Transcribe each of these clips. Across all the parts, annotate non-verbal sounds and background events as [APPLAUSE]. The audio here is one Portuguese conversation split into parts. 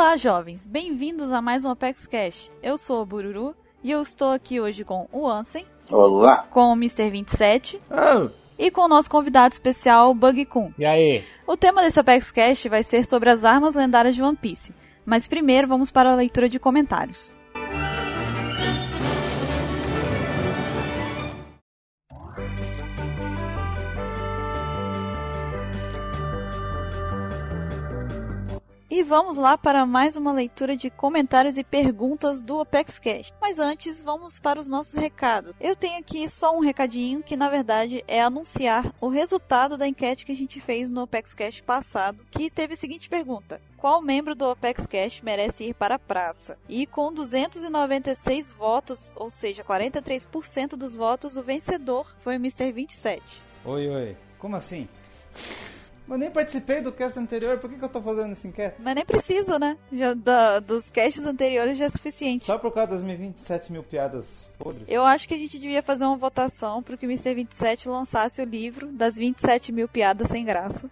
Olá, jovens! Bem-vindos a mais um Apex Cash. Eu sou o Bururu e eu estou aqui hoje com o Ansem. Olá! Com o Mr. 27. Oh. E com o nosso convidado especial, Bug Kun. E aí? O tema desse Apex Cash vai ser sobre as armas lendárias de One Piece. Mas primeiro vamos para a leitura de comentários. E vamos lá para mais uma leitura de comentários e perguntas do Apex Cash. Mas antes, vamos para os nossos recados. Eu tenho aqui só um recadinho que na verdade é anunciar o resultado da enquete que a gente fez no Apex Cash passado, que teve a seguinte pergunta: qual membro do Apex Cash merece ir para a praça? E com 296 votos, ou seja, 43% dos votos, o vencedor foi o Mr. 27. Oi, oi. Como assim? Eu nem participei do cast anterior, por que, que eu tô fazendo esse enquete? Mas nem precisa, né? Já da, dos casts anteriores já é suficiente. Só por causa das minhas 27 mil piadas podres? Eu acho que a gente devia fazer uma votação para que o Mr. 27 lançasse o livro das 27 mil piadas sem graças.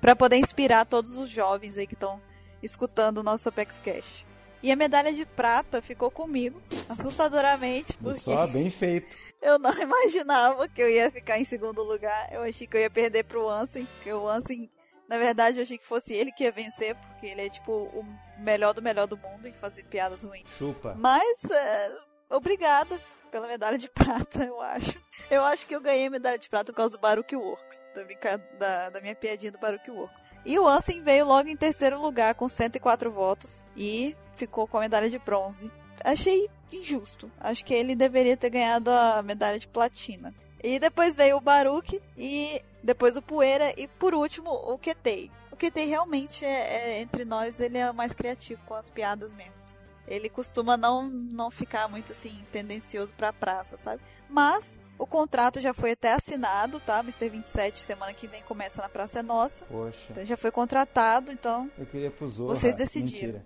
para poder inspirar todos os jovens aí que estão escutando o nosso Apex Cash. E a medalha de prata ficou comigo, assustadoramente, porque Só bem feito. [LAUGHS] eu não imaginava que eu ia ficar em segundo lugar. Eu achei que eu ia perder pro Ansem, porque o Ansem, na verdade, eu achei que fosse ele que ia vencer, porque ele é tipo o melhor do melhor do mundo em fazer piadas ruins. Chupa. Mas, é, obrigada pela medalha de prata, [LAUGHS] eu acho. Eu acho que eu ganhei a medalha de prata por causa do Baruch Works, da, da, da minha piadinha do Baruch Works. E o Ansem veio logo em terceiro lugar com 104 votos e ficou com a medalha de bronze. Achei injusto. Acho que ele deveria ter ganhado a medalha de platina. E depois veio o Baruch e depois o Poeira e por último o Ketei. O Ketei realmente é, é, entre nós, ele é mais criativo com as piadas mesmo. Ele costuma não, não ficar muito assim tendencioso pra praça, sabe? Mas o contrato já foi até assinado, tá? Mr. 27 semana que vem começa na Praça é Nossa. Poxa. Então já foi contratado, então Eu queria pro Zorra. Vocês decidiram.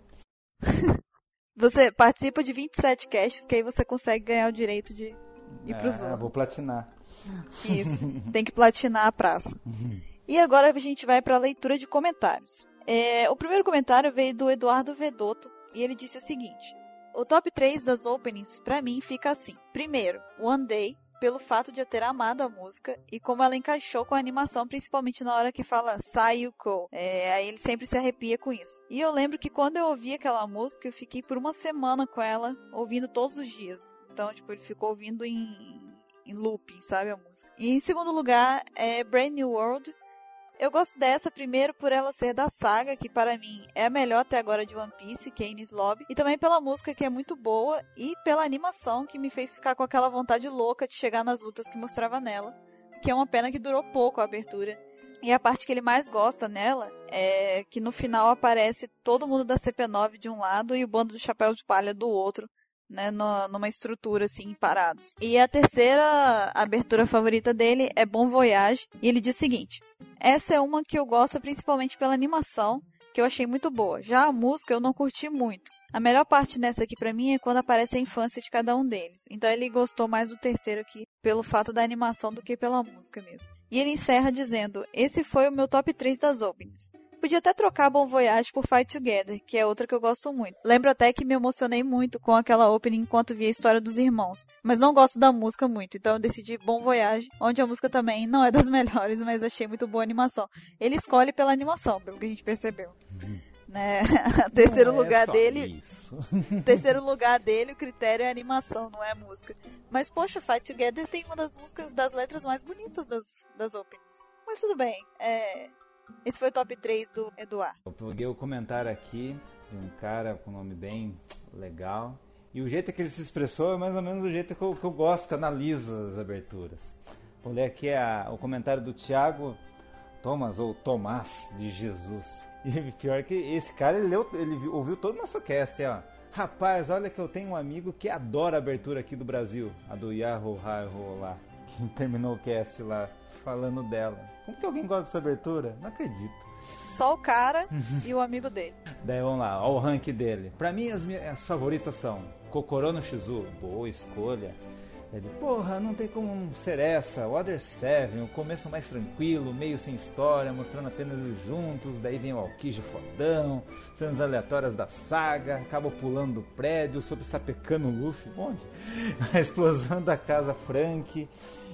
[LAUGHS] Você participa de 27 casts que aí você consegue ganhar o direito de ir pro Ah, Zorra. vou platinar. Isso. [LAUGHS] Tem que platinar a praça. E agora a gente vai para a leitura de comentários. É, o primeiro comentário veio do Eduardo Vedotto e ele disse o seguinte: O top 3 das openings pra mim fica assim. Primeiro, One Day, pelo fato de eu ter amado a música e como ela encaixou com a animação, principalmente na hora que fala Sayuko. É, aí ele sempre se arrepia com isso. E eu lembro que quando eu ouvi aquela música, eu fiquei por uma semana com ela, ouvindo todos os dias. Então, tipo, ele ficou ouvindo em, em looping, sabe, a música. E em segundo lugar, é Brand New World. Eu gosto dessa primeiro por ela ser da saga, que para mim é a melhor até agora de One Piece, que é Lobby, e também pela música que é muito boa e pela animação que me fez ficar com aquela vontade louca de chegar nas lutas que mostrava nela, que é uma pena que durou pouco a abertura. E a parte que ele mais gosta nela é que no final aparece todo mundo da CP9 de um lado e o bando do chapéu de palha do outro, né, numa estrutura assim, parados. E a terceira abertura favorita dele é Bon Voyage, e ele diz o seguinte: essa é uma que eu gosto principalmente pela animação, que eu achei muito boa. Já a música eu não curti muito. A melhor parte nessa aqui pra mim é quando aparece a infância de cada um deles. Então ele gostou mais do terceiro aqui pelo fato da animação do que pela música mesmo. E ele encerra dizendo: "Esse foi o meu top 3 das openings. Podia até trocar Bom Voyage por Fight Together, que é outra que eu gosto muito. Lembro até que me emocionei muito com aquela opening enquanto via a história dos irmãos, mas não gosto da música muito, então eu decidi Bom Voyage, onde a música também não é das [LAUGHS] melhores, mas achei muito boa a animação. Ele escolhe pela animação, pelo que a gente percebeu. Né? [LAUGHS] terceiro é lugar dele, [LAUGHS] terceiro lugar dele, o critério é animação, não é música. Mas poxa, Fight Together tem uma das músicas das letras mais bonitas das, das openings. Mas tudo bem, é, esse foi o top 3 do Eduardo. Eu peguei o comentário aqui de um cara com nome bem legal. E o jeito que ele se expressou é mais ou menos o jeito que eu, que eu gosto, que analiso as aberturas. Vou ler aqui a- o comentário do Thiago Thomas, ou Tomás de Jesus. E pior que esse cara, ele, leu, ele vi- ouviu todo o nosso cast, ó. Rapaz, olha que eu tenho um amigo que adora a abertura aqui do Brasil, a do Yahoo Yahoo lá, que [LAUGHS] terminou o cast lá falando dela. Como que alguém gosta dessa abertura? Não acredito. Só o cara e o amigo dele. [LAUGHS] Daí vamos lá, ó o rank dele. Pra mim, as minhas as favoritas são Kokoro no Shizu, boa escolha. Ele, porra, não tem como ser essa. O Other Seven, o começo mais tranquilo, meio sem história, mostrando apenas eles juntos. Daí vem o Alquije fodão, cenas aleatórias da saga, acaba pulando do prédio, sob sapecando o Luffy. Onde? [LAUGHS] A explosão da casa Frank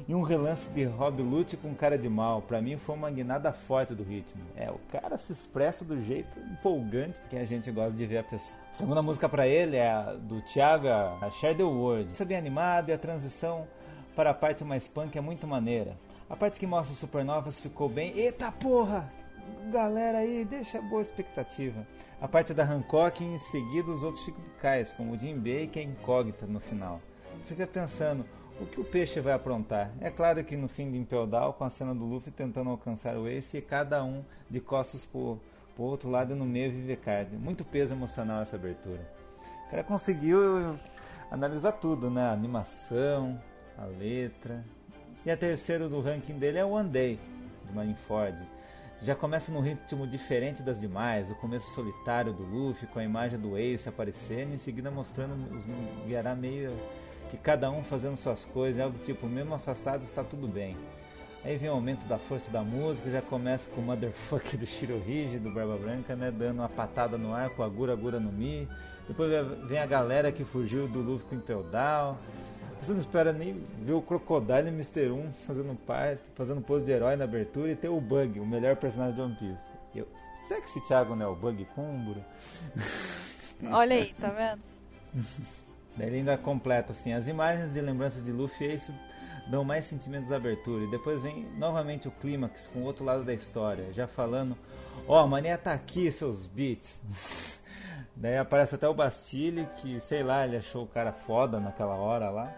e um relance de Rob Lute com cara de mal. Para mim foi uma guinada forte do ritmo. É, o cara se expressa do jeito empolgante que a gente gosta de ver a pessoa. A segunda música para ele é a do Thiago, a Share the World. Isso é bem animado e a transição para a parte mais punk é muito maneira. A parte que mostra os supernovas ficou bem. Eita porra! Galera aí, deixa boa expectativa. A parte da Hancock e em seguida os outros ficam como o Jim Bay que é incógnita no final. Você fica pensando, o que o peixe vai aprontar? É claro que no fim de Impel Down, com a cena do Luffy tentando alcançar o Ace e cada um de costas pro, pro outro lado e no meio Vivecard. Muito peso emocional essa abertura. O cara conseguiu analisar tudo, né? A animação, a letra. E a terceira do ranking dele é One Day, de Marineford. Já começa num ritmo diferente das demais, o começo solitário do Luffy, com a imagem do Ace aparecendo, em seguida mostrando os Guiará meio que cada um fazendo suas coisas, algo tipo, mesmo afastado está tudo bem. Aí vem o aumento da força da música, já começa com o motherfucker [LAUGHS] do Shirohige, do Barba Branca, né, dando uma patada no ar com a Gura Gura no Mi. Depois vem a galera que fugiu do Luffy com o Impel Down. Você não espera nem ver o Crocodile e Mr. 1 fazendo parte, fazendo pose de herói na abertura e ter o Bug, o melhor personagem de One Piece. Eu, será que esse Thiago não é o Bug Kumburo? Olha aí, tá vendo? [LAUGHS] Daí ele ainda completa assim: as imagens de lembrança de Luffy e Ace dão mais sentimentos à abertura. E depois vem novamente o clímax com o outro lado da história, já falando: Ó, oh, a mania tá aqui, seus beats. [LAUGHS] Daí aparece até o Bastille, que sei lá, ele achou o cara foda naquela hora lá.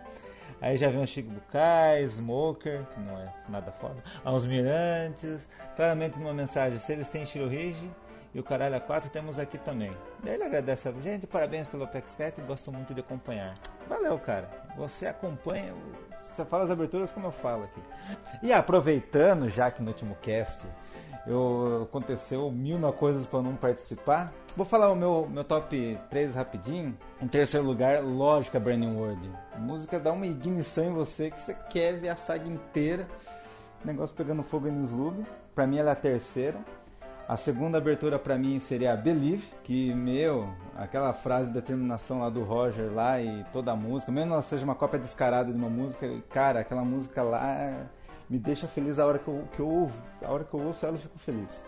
Aí já vem o Chico Bukai, Smoker, que não é nada foda, aos Mirantes, claramente numa mensagem: se eles têm Shirohige, e o Caralho A4 temos aqui também. Daí ele agradece a gente, parabéns pelo Apex gosto muito de acompanhar. Valeu, cara. Você acompanha, você fala as aberturas como eu falo aqui. E aproveitando, já que no último cast eu, aconteceu mil coisas para não participar, vou falar o meu, meu top 3 rapidinho. Em terceiro lugar, lógica Branding World. A música dá uma ignição em você que você quer ver a saga inteira. Negócio pegando fogo em Slub. Pra mim ela é a terceira. A segunda abertura para mim seria Believe, que, meu, aquela frase de determinação lá do Roger lá e toda a música, mesmo ela seja uma cópia descarada de uma música, cara, aquela música lá me deixa feliz a hora que eu, que eu ouvo, a hora que eu ouço ela eu fico feliz.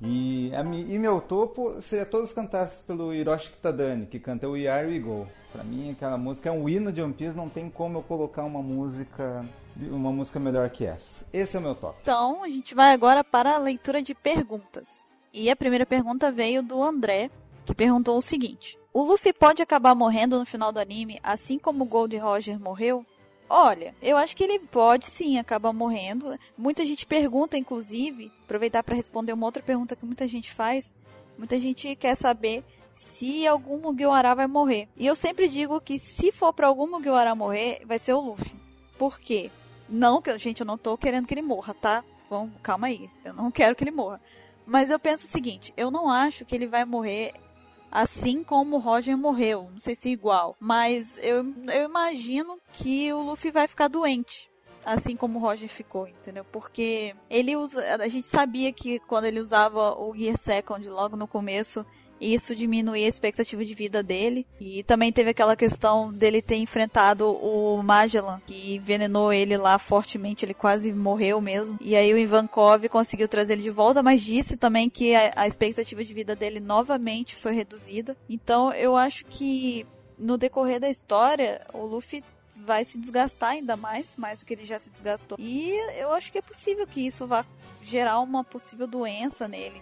E, a, e meu topo seria todas cantadas pelo Hiroshi Kitadani, que canta o We Are We Go. Pra mim aquela música é um hino de One Piece, não tem como eu colocar uma música uma música melhor que essa. Esse é o meu top. Então, a gente vai agora para a leitura de perguntas. E a primeira pergunta veio do André, que perguntou o seguinte: O Luffy pode acabar morrendo no final do anime, assim como o Gold Roger morreu? Olha, eu acho que ele pode sim acabar morrendo. Muita gente pergunta, inclusive, aproveitar para responder uma outra pergunta que muita gente faz. Muita gente quer saber se algum Mugiwara vai morrer. E eu sempre digo que se for para algum Mugiwara morrer, vai ser o Luffy. Por quê? Não, que gente, eu não tô querendo que ele morra, tá? Vamos, calma aí. Eu não quero que ele morra. Mas eu penso o seguinte, eu não acho que ele vai morrer assim como o Roger morreu. Não sei se é igual, mas eu, eu imagino que o Luffy vai ficar doente. Assim como o Roger ficou, entendeu? Porque ele usa. A gente sabia que quando ele usava o Gear Second logo no começo, isso diminuía a expectativa de vida dele. E também teve aquela questão dele ter enfrentado o Magellan, que envenenou ele lá fortemente, ele quase morreu mesmo. E aí o Ivankov conseguiu trazer ele de volta, mas disse também que a, a expectativa de vida dele novamente foi reduzida. Então eu acho que no decorrer da história, o Luffy vai se desgastar ainda mais, mais do que ele já se desgastou. E eu acho que é possível que isso vá gerar uma possível doença nele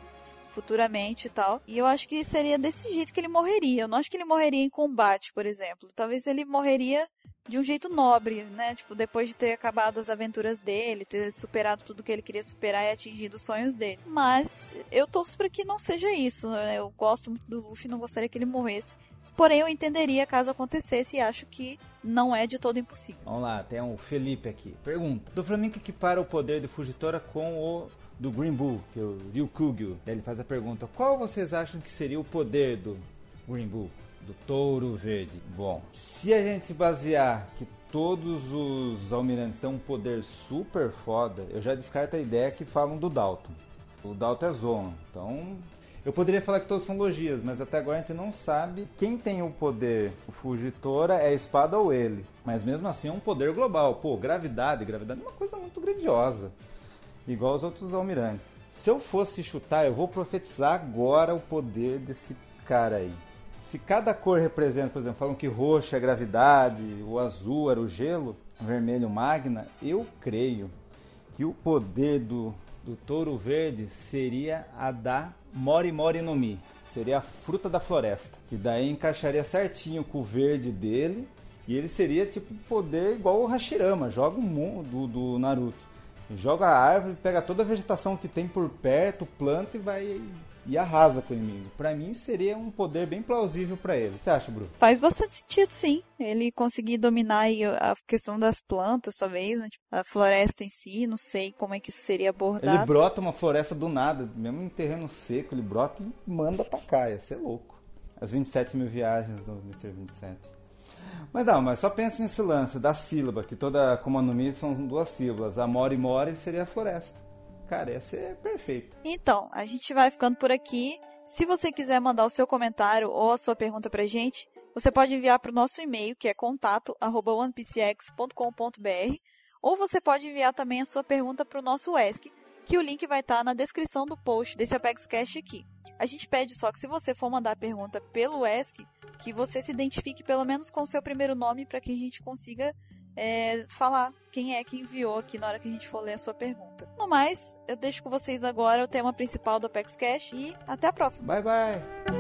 futuramente e tal. E eu acho que seria desse jeito que ele morreria. Eu não acho que ele morreria em combate, por exemplo. Talvez ele morreria de um jeito nobre, né? Tipo, depois de ter acabado as aventuras dele, ter superado tudo que ele queria superar e atingido os sonhos dele. Mas eu torço para que não seja isso. Né? Eu gosto muito do Luffy, não gostaria que ele morresse. Porém, eu entenderia caso acontecesse e acho que não é de todo impossível. Vamos lá, tem um Felipe aqui. Pergunta: Do Flamengo equipara o poder de Fugitora com o do Green Bull, que é o Ryukugyu. Ele faz a pergunta: qual vocês acham que seria o poder do Green Bull? do touro verde. Bom, se a gente basear que todos os almirantes têm um poder super foda, eu já descarto a ideia que falam do Dalton. O Dalton é Zoan, então eu poderia falar que todos são logias, mas até agora a gente não sabe quem tem o poder. O Fugitora é a espada ou ele. Mas mesmo assim é um poder global. Pô, gravidade, gravidade é uma coisa muito grandiosa. Igual os outros almirantes. Se eu fosse chutar, eu vou profetizar agora o poder desse cara aí. Se cada cor representa, por exemplo, falam que roxo é gravidade, o azul era o gelo, o vermelho magna, eu creio que o poder do, do touro verde seria a da Mori Mori no Mi. Seria a fruta da floresta. Que daí encaixaria certinho com o verde dele. E ele seria tipo poder igual o Hashirama, joga o mundo do, do Naruto. Joga a árvore, pega toda a vegetação que tem por perto, planta e vai e arrasa com o inimigo. Para mim seria um poder bem plausível para ele. Você acha, Bruno? Faz bastante sentido, sim. Ele conseguir dominar a questão das plantas, talvez, né? tipo, a floresta em si, não sei como é que isso seria abordado. Ele brota uma floresta do nada, mesmo em terreno seco, ele brota e manda pra cá, ia ser louco. As 27 mil viagens do Mr. 27. Mas não, mas só pensa nesse lance da sílaba, que toda Akuma no Mi são duas sílabas. A Mori Mori seria a floresta. Cara, ia ser perfeito. Então, a gente vai ficando por aqui. Se você quiser mandar o seu comentário ou a sua pergunta pra gente, você pode enviar para o nosso e-mail, que é contato@onepcx.com.br, ou você pode enviar também a sua pergunta para o nosso ESC, que o link vai estar tá na descrição do post desse Apex Cash aqui. A gente pede só que se você for mandar a pergunta pelo ESC, que você se identifique pelo menos com o seu primeiro nome para que a gente consiga é, falar quem é que enviou aqui na hora que a gente for ler a sua pergunta. No mais, eu deixo com vocês agora o tema principal do Apex Cash e até a próxima. Bye bye!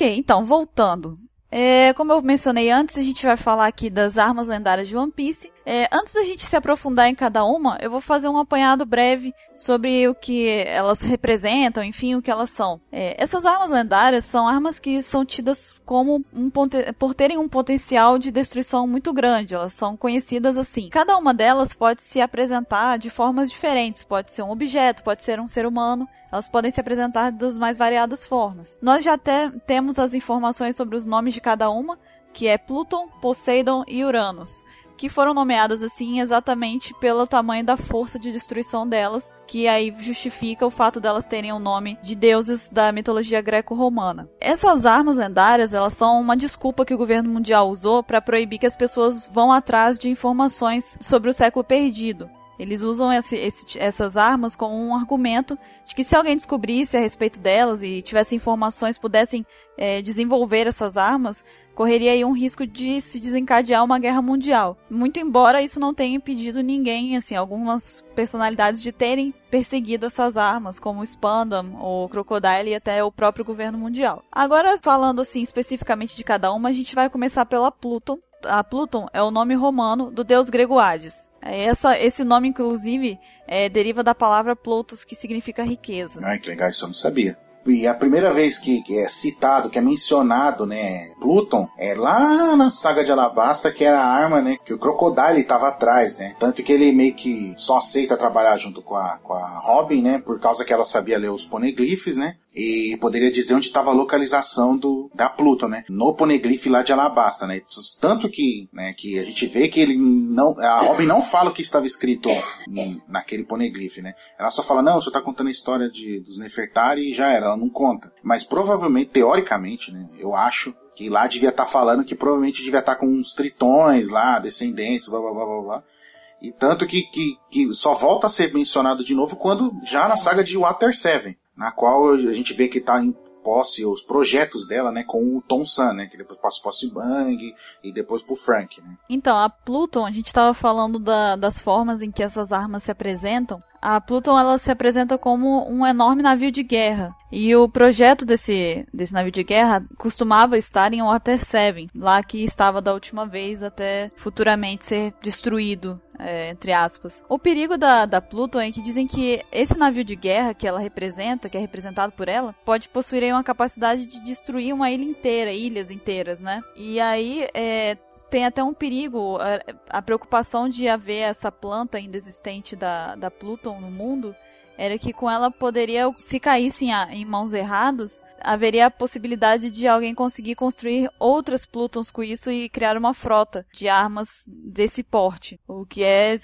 Ok, então, voltando. É, como eu mencionei antes, a gente vai falar aqui das armas lendárias de One Piece. É, antes da gente se aprofundar em cada uma, eu vou fazer um apanhado breve sobre o que elas representam, enfim, o que elas são. É, essas armas lendárias são armas que são tidas como um, por terem um potencial de destruição muito grande. Elas são conhecidas assim. Cada uma delas pode se apresentar de formas diferentes. Pode ser um objeto, pode ser um ser humano. Elas podem se apresentar das mais variadas formas. Nós já até temos as informações sobre os nomes de cada uma, que é Pluton, Poseidon e Uranus que foram nomeadas assim exatamente pelo tamanho da força de destruição delas, que aí justifica o fato delas terem o nome de deuses da mitologia greco-romana. Essas armas lendárias, elas são uma desculpa que o governo mundial usou para proibir que as pessoas vão atrás de informações sobre o século perdido. Eles usam esse, esse, essas armas como um argumento de que se alguém descobrisse a respeito delas e tivesse informações, pudessem é, desenvolver essas armas, correria aí um risco de se desencadear uma guerra mundial. Muito embora isso não tenha impedido ninguém, assim, algumas personalidades de terem perseguido essas armas, como o Spandam, o Crocodile e até o próprio governo mundial. Agora, falando assim especificamente de cada uma, a gente vai começar pela Pluton, a Pluton é o nome romano do deus grego Hades. É, essa, esse nome, inclusive, é, deriva da palavra Plutus, que significa riqueza. Ai, que legal, isso eu não sabia. E a primeira vez que, que, é citado, que é mencionado, né, Pluton, é lá na saga de Alabasta, que era a arma, né, que o Crocodile estava atrás, né. Tanto que ele meio que só aceita trabalhar junto com a, com a Robin, né, por causa que ela sabia ler os poneglyphs, né e poderia dizer onde estava a localização do, da Pluto, né? No poneglyph lá de Alabasta, né? Tanto que, né, que a gente vê que ele não, a Robin não fala o que estava escrito naquele poneglyph, né? Ela só fala, não, você está contando a história de, dos Nefertari e já era, ela não conta. Mas provavelmente, teoricamente, né, eu acho que lá devia estar tá falando que provavelmente devia estar tá com uns tritões lá, descendentes, blá blá blá blá blá. E tanto que, que, que só volta a ser mencionado de novo quando já na saga de Water Seven na qual a gente vê que está em posse os projetos dela, né, com o Tom Sun, né, que depois passa posse Bang e depois pro Frank, né. Então, a Pluton, a gente estava falando da, das formas em que essas armas se apresentam. A Pluton ela se apresenta como um enorme navio de guerra. E o projeto desse, desse navio de guerra costumava estar em Water 7, lá que estava da última vez até futuramente ser destruído, é, entre aspas. O perigo da, da Pluton é que dizem que esse navio de guerra que ela representa, que é representado por ela, pode possuir uma capacidade de destruir uma ilha inteira, ilhas inteiras, né? E aí é, tem até um perigo, a, a, preocupação de haver essa planta ainda existente da, da Pluton no mundo era que com ela poderia, se caísse em, em mãos erradas, haveria a possibilidade de alguém conseguir construir outras Plutons com isso e criar uma frota de armas desse porte. O que é,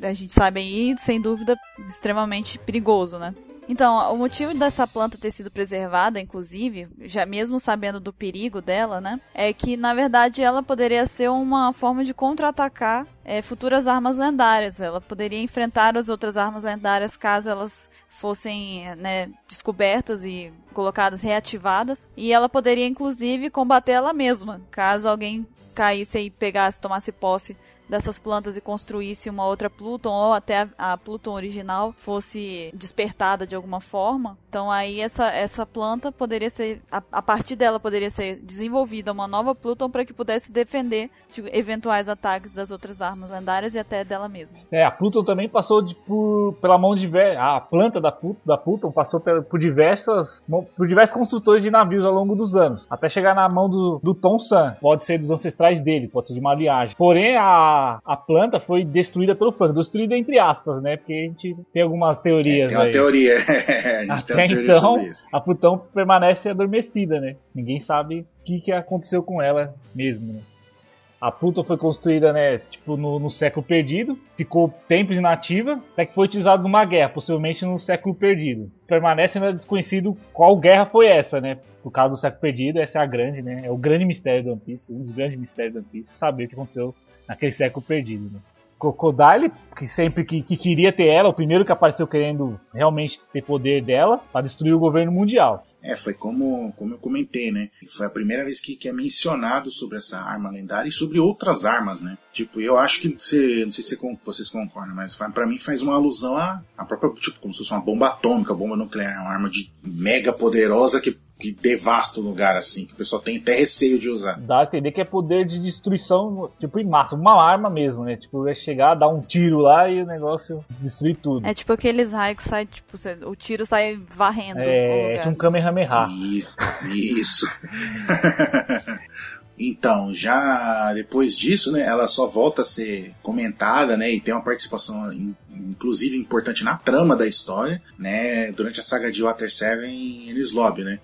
a gente sabe aí, sem dúvida, extremamente perigoso, né? Então, o motivo dessa planta ter sido preservada, inclusive, já mesmo sabendo do perigo dela, né, é que na verdade ela poderia ser uma forma de contra-atacar é, futuras armas lendárias. Ela poderia enfrentar as outras armas lendárias caso elas fossem né, descobertas e colocadas reativadas. E ela poderia inclusive combater ela mesma, caso alguém caísse e pegasse, tomasse posse dessas plantas e construísse uma outra Pluton ou até a, Pluton original fosse despertada de alguma forma. Então aí essa, essa planta poderia ser a, a partir dela poderia ser desenvolvida uma nova Pluton para que pudesse defender de eventuais ataques das outras armas lendárias e até dela mesma. É, a Pluton também passou de, por, pela mão de a planta da, da Pluton passou por, por diversas por diversos construtores de navios ao longo dos anos, até chegar na mão do, do Tom Sun. Pode ser dos ancestrais dele, pode ser de uma aliagem. Porém a a, planta foi destruída pelo fã. Destruída entre aspas, né? Porque a gente tem algumas teorias. É, tem uma aí. teoria. [LAUGHS] Até tem uma teoria então, a Plutão permanece adormecida, né? Ninguém sabe o que, que aconteceu com ela mesmo, né? A Pluton foi construída, né, tipo, no, no, século perdido, ficou tempos inativa, até que foi utilizado numa guerra, possivelmente no século perdido. Permanece ainda desconhecido qual guerra foi essa, né? No caso do século perdido, essa é a grande, né? É o grande mistério do One Piece, um dos grandes mistérios do One Piece, saber o que aconteceu naquele século perdido. Né? Crocodile, que sempre que, que, queria ter ela, o primeiro que apareceu querendo realmente ter poder dela, para destruir o governo mundial. É, foi como, como eu comentei, né? Foi a primeira vez que, que é mencionado sobre essa arma lendária e sobre outras armas, né? Tipo, eu acho que você, não sei se vocês concordam, mas para mim faz uma alusão à, à própria, tipo, como se fosse uma bomba atômica, bomba nuclear, uma arma de mega poderosa que que devasta o lugar, assim, que o pessoal tem até receio de usar. Dá a entender que é poder de destruição, tipo, em massa, uma arma mesmo, né? Tipo, vai chegar, dar um tiro lá e o negócio destruir tudo. É tipo aqueles raios que sai, tipo, o tiro sai varrendo. É, é tipo um Kamehameha. Isso. [LAUGHS] Então, já depois disso, né, ela só volta a ser comentada, né, e tem uma participação inclusive importante na trama da história, né, durante a saga de Water 7 em Ennis Lobby, né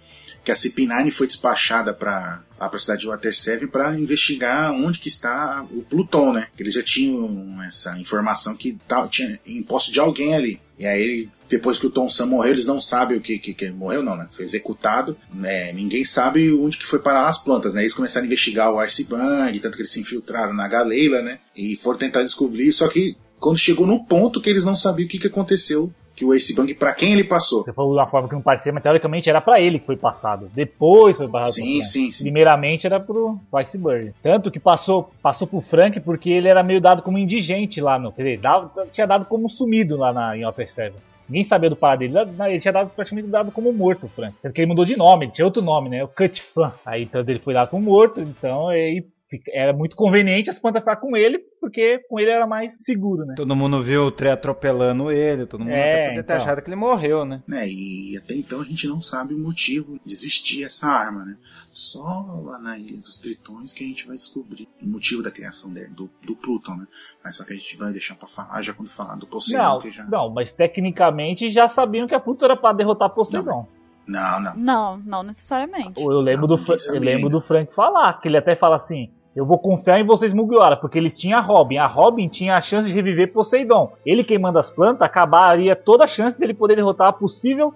que a CP9 foi despachada para a cidade de Water 7 para investigar onde que está o Pluton, né? Eles já tinham essa informação que tá, tinha em posse de alguém ali. E aí, depois que o Tom Sam morreu, eles não sabem o que, que, que morreu, não, né? Foi executado. Né? Ninguém sabe onde que foi parar as plantas, né? Eles começaram a investigar o Iceberg, tanto que eles se infiltraram na Galeila, né? E foram tentar descobrir, só que quando chegou no ponto que eles não sabiam o que, que aconteceu que o Ace Bang, pra quem ele passou. Você falou de uma forma que não parecia, mas teoricamente era para ele que foi passado. Depois foi passado sim, pro sim, sim. Primeiramente era pro Iceberg. Tanto que passou, passou pro Frank porque ele era meio dado como indigente lá no. Quer dizer, dado, tinha dado como sumido lá na, em Upper Seven. Ninguém sabia do parado dele. Ele tinha dado praticamente dado como morto, Frank. Porque ele mudou de nome, ele tinha outro nome, né? O Cut Fan. Aí então ele foi dado como morto, então aí era muito conveniente as plantas ficar com ele, porque com ele era mais seguro, né? Todo mundo viu o trem atropelando ele, todo mundo é, até então. ter achado que ele morreu, né? É, e até então a gente não sabe o motivo de existir essa arma, né? Só lá na Ilha dos Tritões que a gente vai descobrir o motivo da criação dele, do, do Pluton, né? Mas só que a gente vai deixar pra falar já quando falar do Poseidon. Não, já... não mas tecnicamente já sabiam que a Pluton era pra derrotar Poseidon. Não, não, não. Não, não necessariamente. Eu lembro, não, do, eu lembro do Frank falar, que ele até fala assim: eu vou confiar em vocês, Mugiwara, porque eles tinham a Robin. A Robin tinha a chance de reviver Poseidon. Ele queimando as plantas acabaria toda a chance dele poder derrotar a possível,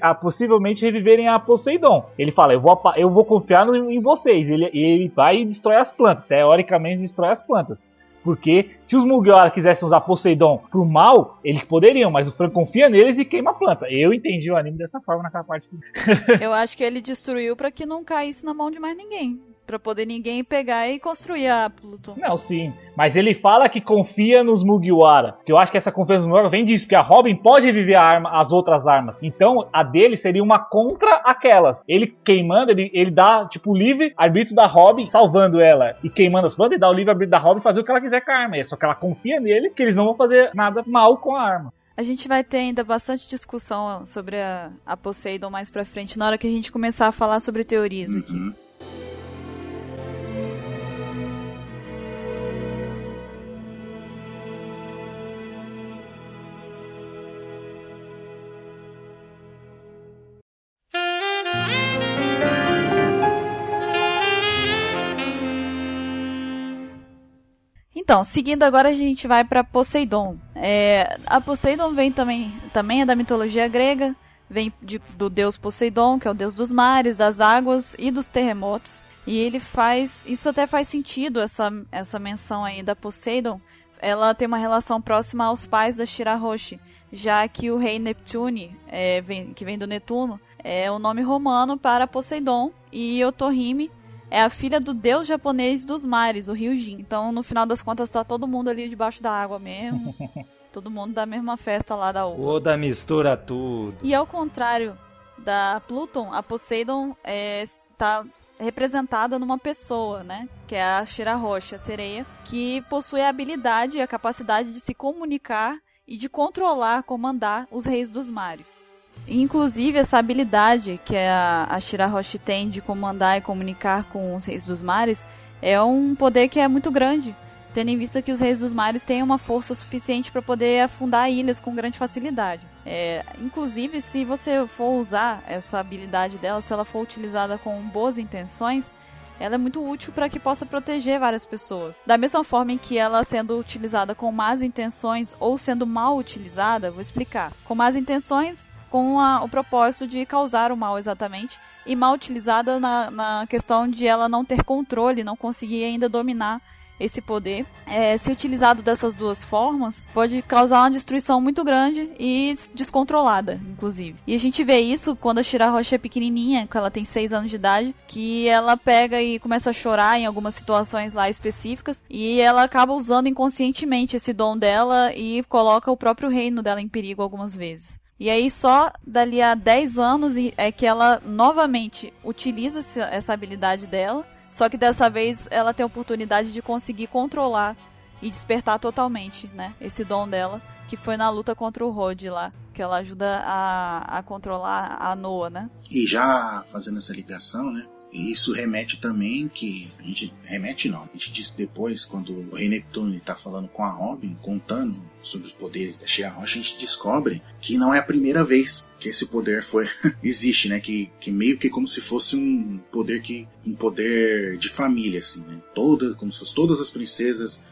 a possivelmente reviverem a Poseidon. Ele fala: Eu vou, eu vou confiar no, em vocês. Ele, ele vai e destrói as plantas. Teoricamente, destrói as plantas. Porque se os Mugiwara quisessem usar Poseidon pro mal, eles poderiam, mas o Frank confia neles e queima a planta. Eu entendi o anime dessa forma naquela parte. Eu acho que ele destruiu para que não caísse na mão de mais ninguém. Pra poder ninguém pegar e construir a Pluton. Não, sim. Mas ele fala que confia nos Mugiwara. Que eu acho que essa confiança no Mugiwara vem disso, que a Robin pode reviver a arma, as outras armas. Então, a dele seria uma contra aquelas. Ele queimando, ele, ele dá, tipo, o livre arbítrio da Robin, salvando ela e queimando as bandas, e dá o livre arbítrio da Robin fazer o que ela quiser com a arma. É só que ela confia neles, que eles não vão fazer nada mal com a arma. A gente vai ter ainda bastante discussão sobre a, a Poseidon mais pra frente, na hora que a gente começar a falar sobre teorias aqui. Então, seguindo agora a gente vai para Poseidon. É, a Poseidon vem também, também é da mitologia grega, vem de- do deus Poseidon, que é o deus dos mares, das águas e dos terremotos. E ele faz, isso até faz sentido essa essa menção aí da Poseidon. Ela tem uma relação próxima aos pais da Shirahoshi, já que o rei Neptune, é, vem- que vem do Netuno, é o nome romano para Poseidon e Otohime é a filha do deus japonês dos mares, o Ryujin. Então, no final das contas, tá todo mundo ali debaixo da água mesmo. [LAUGHS] todo mundo da mesma festa lá da uva. Oda mistura tudo. E ao contrário da Pluton, a Poseidon está representada numa pessoa, né? Que é a Shirahoshi, a sereia, que possui a habilidade e a capacidade de se comunicar e de controlar, comandar os reis dos mares. Inclusive, essa habilidade que a, Shirahoshi tem de comandar e comunicar com os reis dos mares é um poder que é muito grande, tendo em vista que os reis dos mares têm uma força suficiente para poder afundar ilhas com grande facilidade. É, inclusive, se você for usar essa habilidade dela, se ela for utilizada com boas intenções, ela é muito útil para que possa proteger várias pessoas. Da mesma forma em que ela sendo utilizada com más intenções ou sendo mal utilizada, vou explicar. Com más intenções, com a- o propósito de causar o mal exatamente, e mal utilizada na, na questão de ela não ter controle, não conseguir ainda dominar esse poder. É, se utilizado dessas duas formas, pode causar uma destruição muito grande e descontrolada, inclusive. E a gente vê isso quando a Shirahoshi é pequenininha, quando ela tem 6 anos de idade, que ela pega e começa a chorar em algumas situações lá específicas, e ela acaba usando inconscientemente esse dom dela e coloca o próprio reino dela em perigo algumas vezes. E aí só dali a 10 anos é que ela novamente utiliza essa- habilidade dela, só que dessa vez ela tem a oportunidade de conseguir controlar e despertar totalmente, né, esse dom dela, que foi na luta contra o Rod lá, que ela ajuda a, a controlar a Noah, né? E já fazendo essa ligação, né? Isso remete também que. A gente remete não. A gente diz depois, quando o Rei Neptune tá falando com a Robin, contando sobre os poderes da Shira Rocha, a gente descobre que não é a primeira vez que esse poder foi. [LAUGHS] existe, né? Que, que meio que como se fosse um poder que. um poder de família, assim, né? Toda, como se fosse todas as princesas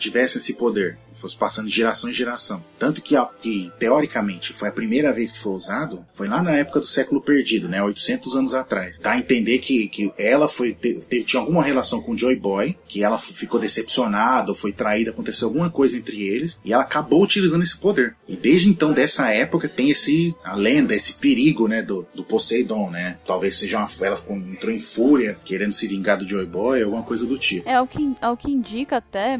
tivessem esse poder, fosse passando de geração em geração. Tanto que, que, teoricamente, foi a primeira vez que foi usado, foi lá na época do século perdido, né, 800 anos atrás. Dá a entender que, que ela foi te- te- tinha alguma relação com o Joy Boy, que ela ficou decepcionada ou foi traída, aconteceu alguma coisa entre eles, e ela acabou utilizando esse poder. E desde então, dessa época, tem esse, a lenda, esse perigo, né, do, do Poseidon, né. Talvez seja uma, ela entrou em fúria, querendo se vingar do Joy Boy, alguma coisa do tipo. É o que, é o que indica até,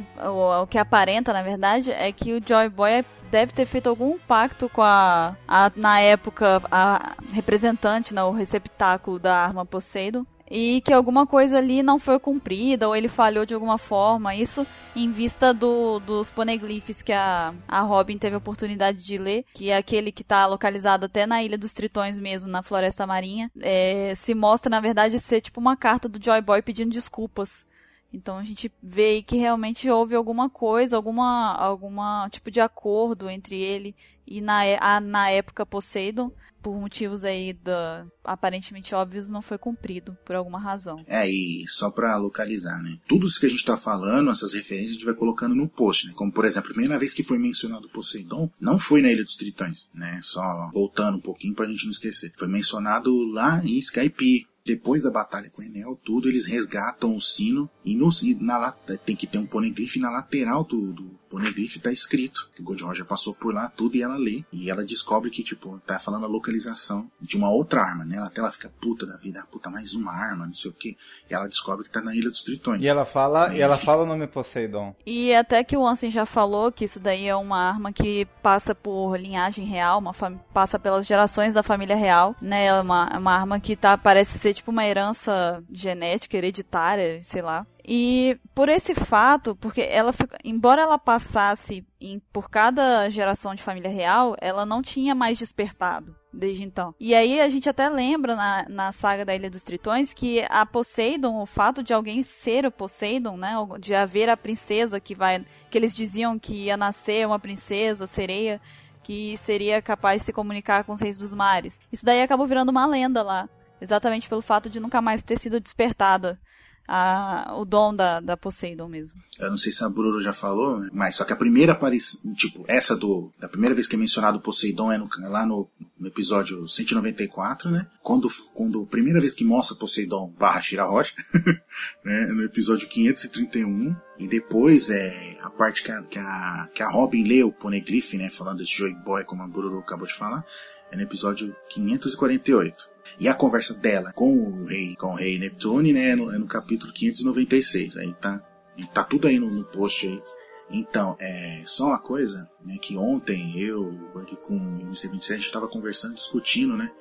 o que aparenta na verdade, é que o Joy Boy deve ter feito algum pacto com a, a na época, a representante, né, o receptáculo da arma Poseidon. E que alguma coisa ali não foi cumprida, ou ele falhou de alguma forma. Isso em vista do, dos poneglyphs que a, a Robin teve a oportunidade de ler, que é aquele que está localizado até na Ilha dos Tritões mesmo, na Floresta Marinha. É, se mostra, na verdade, ser tipo uma carta do Joy Boy pedindo desculpas então a gente vê aí que realmente houve alguma coisa, alguma, alguma tipo de acordo entre ele e na, é- a, na época Poseidon, por motivos aí da, aparentemente óbvios, não foi cumprido por alguma razão. É, e só pra localizar, né? Tudo isso que a gente tá falando, essas referências, a gente vai colocando no post, né? Como, por exemplo, a primeira vez que foi mencionado Poseidon, não foi na Ilha dos Tritões, né? Só voltando um pouquinho pra gente não esquecer. Foi mencionado lá em Skype. Depois da batalha com Enel, tudo, eles resgatam o sino e no, e na, tem que ter um poneglyph na lateral do, do, Poneglyph tá escrito, que o Gold Roger passou por lá, tudo, e ela lê. E ela descobre que, tipo, tá falando a localização de uma outra arma, né? Ela até ela fica puta da vida, puta, mais uma arma, não sei o quê. E ela descobre que tá na Ilha dos Tritões. E ela fala, e ela fala o nome Poseidon. E até que o Ansem já falou que isso daí é uma arma que passa por linhagem real, uma passa pelas gerações da família real, né? É uma, é uma arma que tá, parece ser tipo uma herança genética, hereditária, sei lá. E por esse fato, porque ela embora ela passasse em- por cada geração de família real, ela não tinha mais despertado desde então. E aí a gente até lembra na, na saga da Ilha dos Tritões que a Poseidon, o fato de alguém ser o Poseidon, né, de haver a princesa que vai, que eles diziam que ia nascer uma princesa sereia que seria capaz de se comunicar com os reis dos mares. Isso daí acabou virando uma lenda lá, exatamente pelo fato de nunca mais ter sido despertada a, o dom da, da Poseidon mesmo. Eu não sei se a Bururu já falou, mas só que a primeira aparição, tipo, essa do, da primeira vez que é mencionado Poseidon é no, lá no, no episódio 194, né? Quando, quando a primeira vez que mostra Poseidon barra Shira Rocha, [LAUGHS] né? No episódio 531. E depois é a parte que a, que a, que a Robin lê o Poneglyph, né? Falando desse Joy Boy, como a Bururu acabou de falar, é no episódio 548. E a conversa dela com o rei, com o rei Neptune, né, é no, é no capítulo 596. Aí tá, tá tudo aí no, no post aí. Então, é só uma coisa, né, que ontem eu, Bug com o Mr. 27, a gente tava conversando, discutindo, né?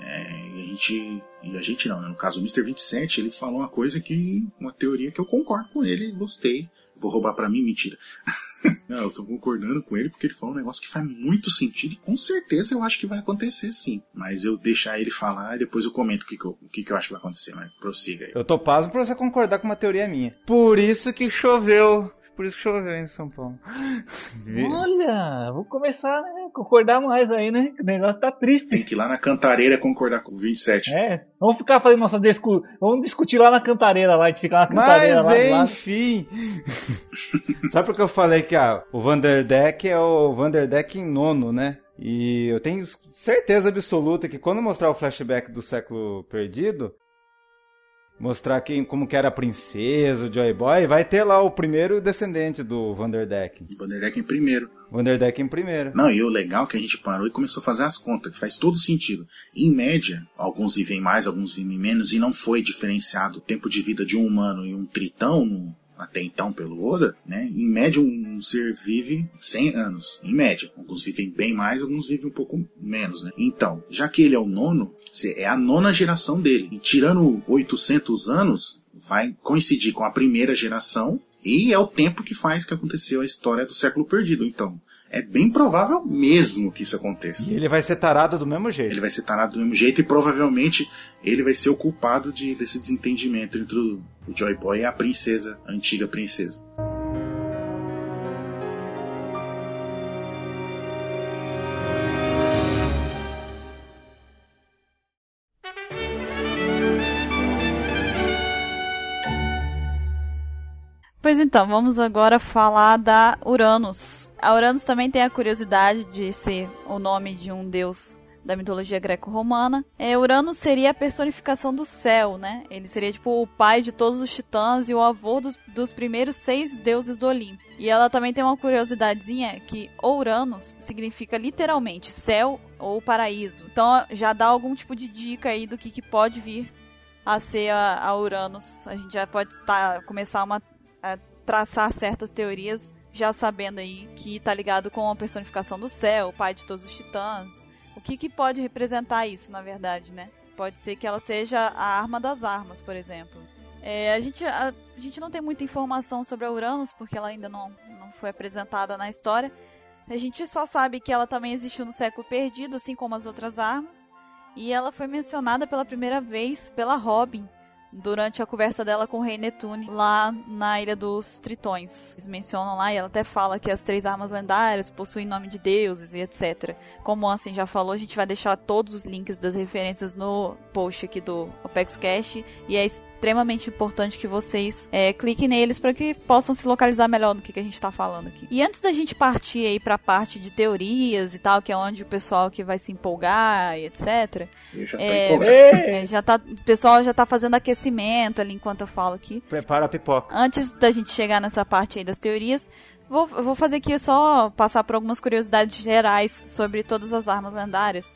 É, e a gente, e a gente não, né? No caso, o Mr. 27, ele falou uma coisa que, uma teoria que eu concordo com ele, gostei. Vou roubar pra mim, mentira. [LAUGHS] Não, eu tô concordando com ele porque ele falou um negócio que faz muito sentido e com certeza eu acho que vai acontecer sim. Mas eu deixar ele falar e depois eu comento o que, que, eu, o que, que eu acho que vai acontecer, mas prossiga aí. Eu tô pasmo pra você concordar com uma teoria minha. Por isso que choveu. Por isso que choveu em São Paulo. Olha, vou começar né, a concordar mais aí, né? que O negócio tá triste. Tem que ir lá na cantareira concordar com o 27. É, vamos ficar fazendo nossa discu... Vamos discutir lá na cantareira lá, de ficar na cantareira Mas lá enfim. [LAUGHS] Sabe por que eu falei que ah, o Vanderdeck é o Vanderdeck em nono, né? E eu tenho certeza absoluta que quando mostrar o flashback do século perdido, mostrar quem, como que era a princesa, o Joy Boy, vai ter lá o primeiro descendente do Vanderdeck. Vanderdeck em primeiro. Vanderdeck em primeiro. Não, e o legal é que a gente parou e começou a fazer as contas, que faz todo sentido. Em média, alguns vivem mais, alguns vivem menos, e não foi diferenciado o tempo de vida de um humano e um tritão, no- até então pelo Oda, né? Em média, um ser vive 100 anos. Em média. Alguns vivem bem mais, alguns vivem um pouco menos, né? Então, já que ele é o nono, é a nona geração dele. E tirando 800 anos, vai coincidir com a primeira geração e é o tempo que faz que aconteceu a história do século perdido. Então, é bem provável mesmo que isso aconteça. E ele vai ser tarado do mesmo jeito. Ele vai ser tarado do mesmo jeito e provavelmente ele vai ser o culpado de, desse desentendimento entre o, o Joy Boy e a princesa, a antiga princesa. Pois então, vamos agora falar da Uranus. A Uranus também tem a curiosidade de ser o nome de um deus da mitologia greco-romana. É, Uranus seria a personificação do céu, né? Ele seria tipo o pai de todos os titãs e o avô dos, dos primeiros seis deuses do Olimpo. E ela também tem uma curiosidadezinha que Uranus significa literalmente céu ou paraíso. Então já dá algum tipo de dica aí do que, que pode vir a ser a, a Uranus. A gente já pode tá, começar uma, traçar certas teorias já sabendo aí que tá ligado com a personificação do céu, o pai de todos os titãs. O que, que pode representar isso, na verdade, né? Pode ser que ela seja a arma das armas, por exemplo. É, a, gente, a, a gente não tem muita informação sobre a Uranus, porque ela ainda não, não foi apresentada na história. A gente só sabe que ela também existiu no século perdido, assim como as outras armas. E ela foi mencionada pela primeira vez pela Robin durante a conversa dela com o rei Netune lá na Ilha dos Tritões. Eles mencionam lá e ela até fala que as três armas lendárias possuem nome de deuses e etc. Como o Ansem já falou, a gente vai deixar todos os links das referências no post aqui do Opex Cash e é extremamente importante que vocês é, cliquem neles para que possam se localizar melhor do que, que a gente está falando aqui. E antes da gente partir aí para a parte de teorias e tal, que é onde o pessoal que vai se empolgar e etc. Eu já É, é, já tá, o pessoal já tá fazendo aquecimento ali enquanto eu falo aqui. Prepara a pipoca. Antes da gente chegar nessa parte aí das teorias, vou, vou fazer aqui só passar por algumas curiosidades gerais sobre todas as armas lendárias.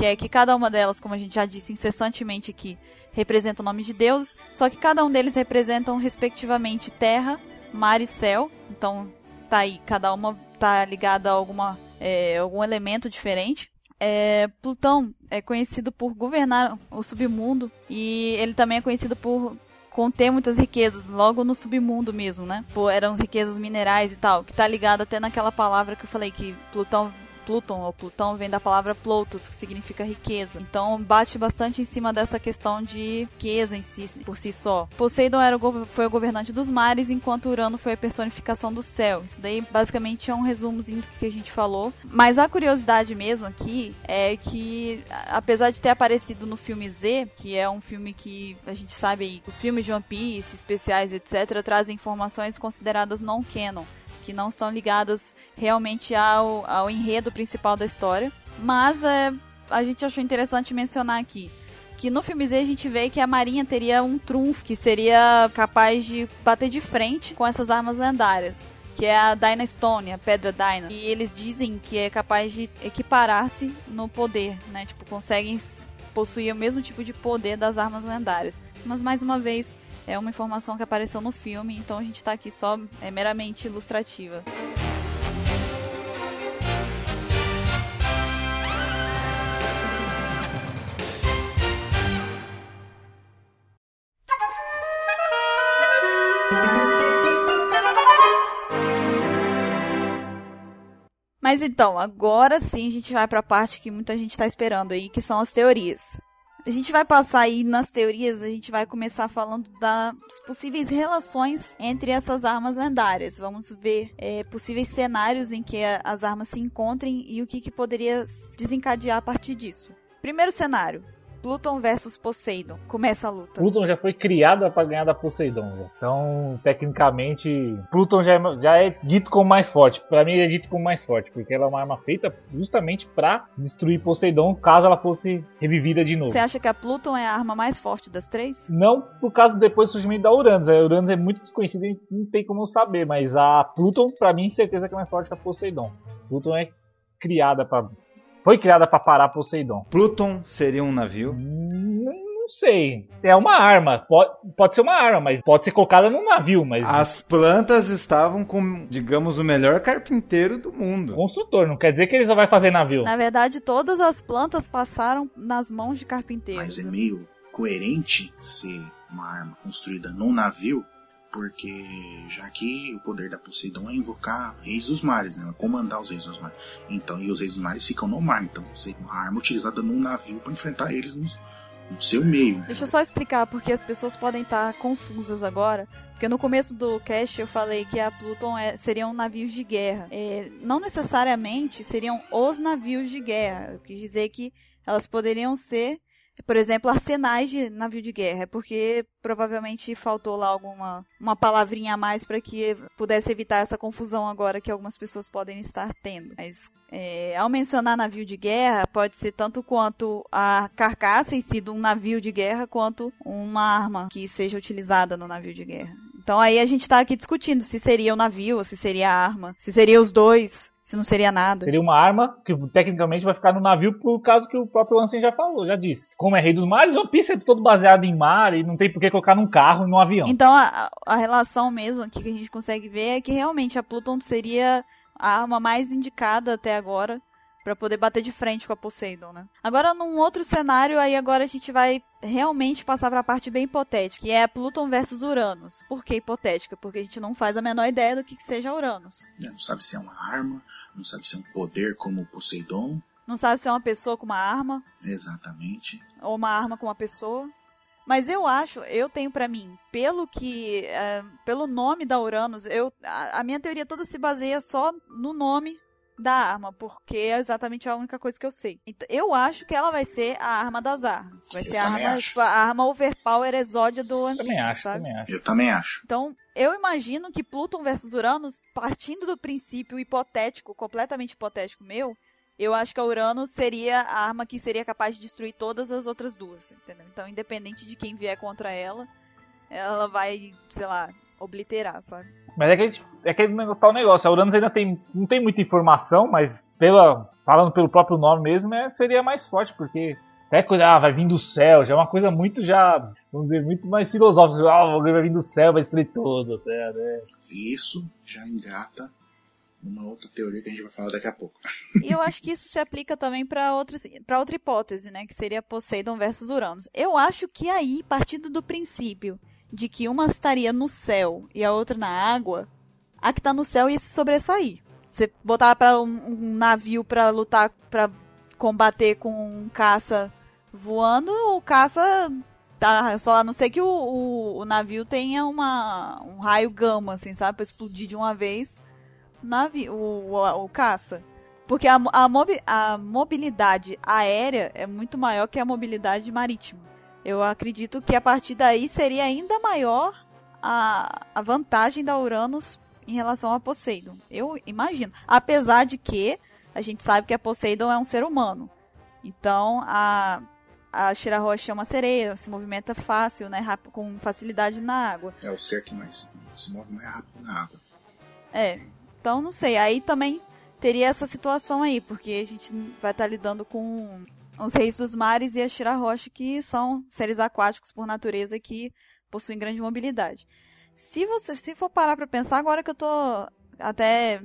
Que é que cada uma delas, como a gente já disse incessantemente aqui, representa o nome de Deus, só que cada um deles representam respectivamente terra, mar e céu. Então tá aí, cada uma tá ligada a alguma, é, algum elemento diferente. É, Plutão é conhecido por governar o submundo e ele também é conhecido por conter muitas riquezas, logo no submundo mesmo, né? Pô, eram as riquezas minerais e tal, que tá ligado até naquela palavra que eu falei que Plutão Pluton ou Plutão vem da palavra Ploutos, que significa riqueza. Então bate bastante em cima dessa questão de riqueza em si, por si só. Poseidon era o foi o governante dos mares, enquanto Urano foi a personificação do céu. Isso daí basicamente é um resumozinho do que a gente falou. Mas a curiosidade mesmo aqui é que, apesar de ter aparecido no filme Z, que é um filme que a gente sabe aí, os filmes de One Piece, especiais, etc., trazem informações consideradas não canon que não estão ligadas realmente ao, ao enredo principal da história. Mas é, a gente achou interessante mencionar aqui que no filme Z a gente vê que a Marinha teria um trunfo que seria capaz de bater de frente com essas armas lendárias. Que é a Dyna Stone, a Pedra Dyna. E eles dizem que é capaz de equiparar-se no poder, né? Tipo, conseguem possuir o mesmo tipo de poder das armas lendárias. Mas mais uma vez, é uma informação que apareceu no filme, então a gente tá aqui só é meramente ilustrativa. Mas então, agora sim a gente vai para a parte que muita gente está esperando aí, que são as teorias. A gente vai passar aí nas teorias, a gente vai começar falando das possíveis relações entre essas armas lendárias. Vamos ver é, possíveis cenários em que as armas se encontrem e o que, que poderia desencadear a partir disso. Primeiro cenário: Pluton versus Poseidon. Começa a luta. Pluton já foi criada para ganhar da Poseidon. já. Então, tecnicamente, Pluton já é, já é dito como mais forte. Para mim, ele é dito como mais forte, porque ela é uma arma feita justamente para destruir Poseidon caso ela fosse revivida de novo. Você acha que a Pluton é a arma mais forte das três? Não por causa depois do surgimento da Uranus. A Uranus é muito desconhecida e não tem como eu saber, mas a Pluton, para mim, certeza que é mais forte que a Poseidon. Pluton é criada para foi criada para parar Poseidon. Pluton seria um navio. Hum, Não sei. É uma arma. Pode, pode ser uma arma, mas pode ser colocada num navio, mas As plantas estavam com, digamos, o melhor carpinteiro do mundo. construtor. Não quer dizer que ele só vai fazer navio. Na verdade, todas as plantas passaram nas mãos de carpinteiros. Mas é né? meio coerente ser uma arma construída num navio, porque já que o poder da Poseidon é invocar reis dos mares, né? Comandar os reis dos mares. Então, e os reis dos mares ficam no mar, então uma arma utilizada num navio para enfrentar eles no, no seu meio. né? Deixa eu só explicar, porque as pessoas podem estar confusas agora. Porque no começo do cast eu falei que a Pluton é- seriam navios de guerra. É, não necessariamente seriam os navios de guerra. Eu quis dizer que elas poderiam ser, por exemplo, arsenais de navio de guerra. Porque provavelmente faltou lá alguma uma palavrinha a mais para que pudesse evitar essa confusão agora que algumas pessoas podem estar tendo. Mas é, ao mencionar navio de guerra, pode ser tanto quanto a carcaça em si de um navio de guerra, quanto uma arma que seja utilizada no navio de guerra. Então aí a gente tá aqui discutindo se seria o navio, ou se seria a arma, se seria os dois, se não seria nada. Seria uma arma que tecnicamente vai ficar no navio por causa que o próprio Ansem já falou, já disse. Como é rei dos mares, One Piece é todo baseado em mar e não tem por que colocar num carro e num avião. Então a, a relação mesmo aqui que a gente consegue ver é que realmente a Pluton seria a arma mais indicada até agora para poder bater de frente com a Poseidon, né? Agora num outro cenário aí agora a gente vai realmente passar para a parte bem hipotética, que é a Pluton versus Uranus. Por que hipotética? Porque a gente não faz a menor ideia do que, que seja Uranus. né? Não sabe se é uma arma, não sabe se é um poder como o Poseidon. Não sabe se é uma pessoa com uma arma Exatamente. ou uma arma com uma pessoa. Mas eu acho, eu tenho pra mim, pelo que, é, pelo nome da Uranus, eu, a, a minha teoria toda se baseia só no nome da arma, porque é exatamente a única coisa que eu sei. Então, eu acho que ela vai ser a arma das armas. Vai Eu ser a arma, tipo, a arma overpower exódia do One Também Piece, acho, sabe? também acho. Eu também acho. Então, eu imagino que Pluton versus Uranus, partindo do princípio hipotético, completamente hipotético meu, eu acho que a Uranus seria a arma que seria capaz de destruir todas as outras duas, entendeu? Então, independente de quem vier contra ela, ela vai, sei lá, obliterar, sabe? Mas é que a gente, é aquele nego- tal negócio. A Uranus ainda tem, não tem muita informação, mas pela, falando pelo próprio nome mesmo, é, seria mais forte, porque até coisa, ah, vai vir do céu, já é uma coisa muito já, vamos dizer, muito mais filosófica. Ah, o vai vir do céu, vai destruir tudo. tá, né? Isso já engata numa outra teoria que a gente vai falar daqui a pouco. E eu acho que isso se aplica também para outra, pra outra hipótese, né? Que seria Poseidon versus Uranus. Eu acho que aí, partindo do princípio de que uma estaria no céu e a outra na água, a que tá no céu ia se sobressair. Você botar para um, um navio para lutar, para combater com um caça voando, o caça tá só a não ser que o, o, o navio tenha uma um raio gama assim, sabe, para explodir de uma vez o navio, o, o, o caça. Porque a, a, mobi- a mobilidade aérea é muito maior que a mobilidade marítima. Eu acredito que a partir daí seria ainda maior a, a vantagem da Uranus em relação a Poseidon. Eu imagino. Apesar de que a gente sabe que a Poseidon é um ser humano. Então a, a Shirahoshi é uma sereia, se movimenta fácil, né, rápido, com facilidade na água. É o ser que mais se move mais rápido na água. É. Então, não sei. Aí também teria essa situação aí, porque a gente vai estar lidando com os reis dos mares e a Shirahoshi, que são seres aquáticos por natureza que possuem grande mobilidade. Se você se for parar pra pensar, agora que eu tô até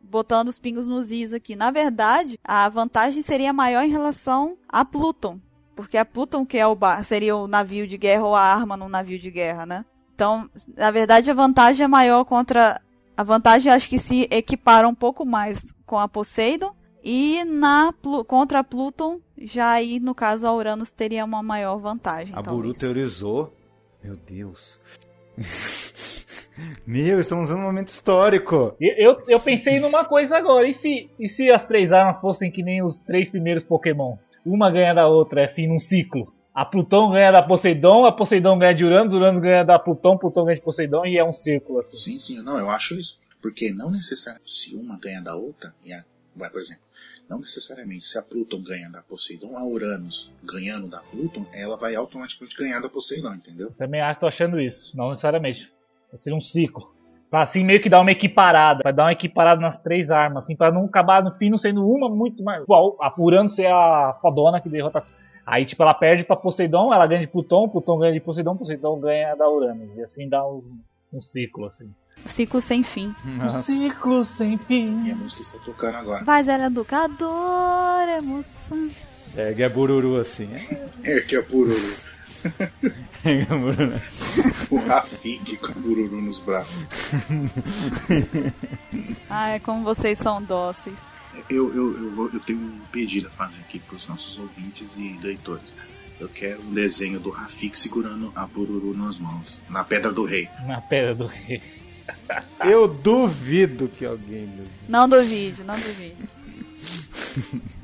botando os pingos nos is aqui, na verdade, a vantagem seria maior em relação a Pluton. Porque a Pluton que é o bar, seria o navio de guerra ou a arma num navio de guerra, né? Então, na verdade, a vantagem é maior contra a vantagem acho que se equipara um pouco mais com a Poseidon. E na contra a Pluton, já aí, no caso, a Uranus teria uma maior vantagem. A Buru teorizou. Meu Deus. [LAUGHS] Meu, estamos num momento histórico. E Eu, eu pensei numa coisa agora, e se, e se as três armas fossem que nem os três primeiros pokémons? Uma ganha da outra, assim, num ciclo. A Plutão ganha da Poseidon, a Poseidon ganha de Uranus, Uranus ganha da Plutão, Plutão ganha de Poseidon, e é um círculo, assim. Sim, sim, não, eu acho isso. Porque não necessariamente se uma ganha da outra, e a, vai, por exemplo, não necessariamente se a Pluton ganha da Poseidon, a Uranus ganhando da Pluton, ela vai automaticamente ganhar da Poseidon, entendeu? Também acho, tô achando isso, não necessariamente. Vai ser um ciclo. Pra assim meio que dar uma equiparada, pra dar uma equiparada nas três armas, assim, pra não acabar no fim não sendo uma muito mais. Igual a Uranus ser a fodona que derrota. Aí, tipo, ela perde pra Poseidon, ela ganha de Plutão, Plutão ganha de Poseidon, Poseidon ganha da Uranus. E assim dá um, um ciclo, assim. Ciclo sem fim. Um Nossa. ciclo sem E fim. a música está tocando agora. Vai, Zé Educador, emoção. É, é Bururu assim. É, É que é Bururu. [LAUGHS] é Bururu. O Rafik com o Bururu nos braços. Ai, [LAUGHS] como vocês são dóceis. Eu, eu, eu, vou- eu tenho um pedido a fazer aqui para os nossos ouvintes e leitores. Eu quero um desenho do Rafik segurando a Bururu nas mãos, na Pedra do Rei. Na pedra do rei. Eu duvido que alguém. Não duvide, não duvide. [LAUGHS]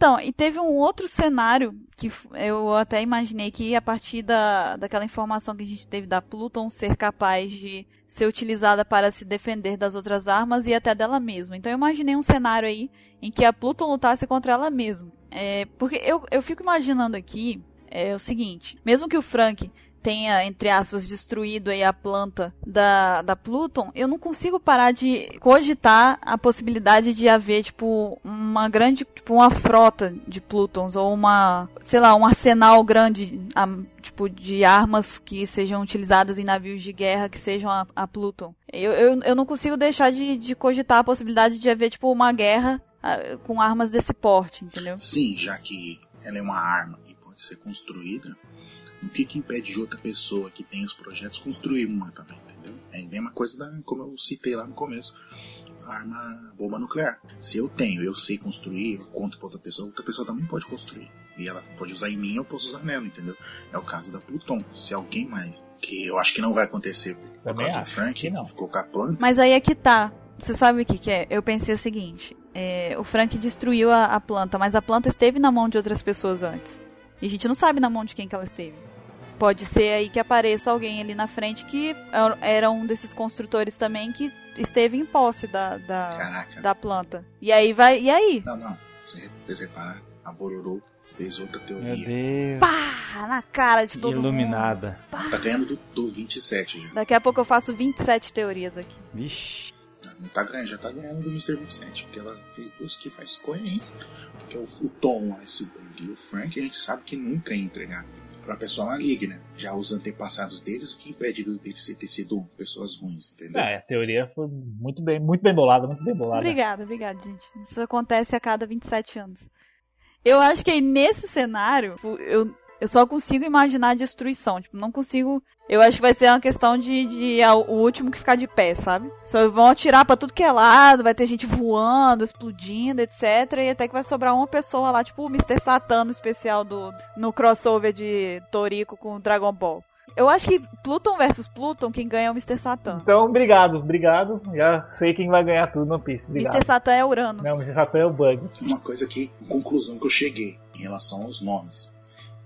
Então, e teve um outro cenário que eu até imaginei que a partir da, daquela informação que a gente teve da Pluton ser capaz de ser utilizada para se defender das outras armas e até dela mesma. Então eu imaginei um cenário aí em que a Pluton lutasse contra ela mesma. É, porque eu, eu fico imaginando aqui é o seguinte, mesmo que o Frank tenha, entre aspas, destruído aí a planta da, da Pluton, eu não consigo parar de cogitar a possibilidade de haver, tipo, uma grande, tipo, uma frota de Plutons, ou uma, sei lá, um arsenal grande, a- tipo, de armas que sejam utilizadas em navios de guerra que sejam a, a Pluton. Eu, eu, eu não consigo deixar de, de cogitar a possibilidade de haver, tipo, uma guerra ah, com armas desse porte, entendeu? Sim, já que ela é uma arma e pode ser construída, o que, que impede de outra pessoa que tem os projetos construir uma também, entendeu? É a mesma coisa da, como eu citei lá no começo. arma bomba nuclear. Se eu tenho, eu sei construir, eu conto pra outra pessoa, outra pessoa também pode construir. E ela pode usar em mim, eu posso usar nela, entendeu? É o caso da Pluton. Se alguém mais, que eu acho que não vai acontecer, por Também causa do acho Frank, que não. ficou com a planta. Mas aí é que tá. Você sabe o que, que é? Eu pensei o seguinte: é, o Frank destruiu a, a planta, mas a planta esteve na mão de outras pessoas antes. E a gente não sabe na mão de quem que ela esteve. Pode ser aí que apareça alguém ali na frente que era- era um desses construtores também que esteve em posse da, da, Caraca. da planta. E aí vai. E aí? Não, não. Se vocês repararam, a Bororô fez outra Meu teoria. Deus. Pá! Na cara de todo mundo. Iluminada. Tá ganhando do, do 27 já. Daqui a pouco eu faço 27 teorias aqui. Vixe. Não tá ganhando, já tá ganhando do Mr. 27, porque ela fez duas que faz coerência. Que é o, o Tom, o Iceberg e o Frank, a gente sabe que nunca ia entregar pra pessoa maligna. Já os antepassados deles, o que impede deles ter sido pessoas ruins, entendeu? É, a teoria foi muito bem, muito bem bolada, muito bem bolada. Obrigada, obrigada, gente. Isso acontece a cada 27 anos. Eu acho que aí nesse cenário, eu, eu só consigo imaginar a destruição. Tipo, não consigo. Eu acho que vai ser uma questão de, de ah, o último que ficar de pé, sabe? Só vão atirar pra tudo que é lado, vai ter gente voando, explodindo, etc. E até que vai sobrar uma pessoa lá, tipo o Mr. Satan no especial do. no crossover de Toriko com Dragon Ball. Eu acho que Pluton versus Pluton, quem ganha é o Mr. Satan. Então, obrigado, obrigado. Já sei quem vai ganhar tudo no Piece. Obrigado. Mr. Satan é Uranus. Não, Mr. Satan é o Bug. Uma coisa que, conclusão que eu cheguei em relação aos nomes,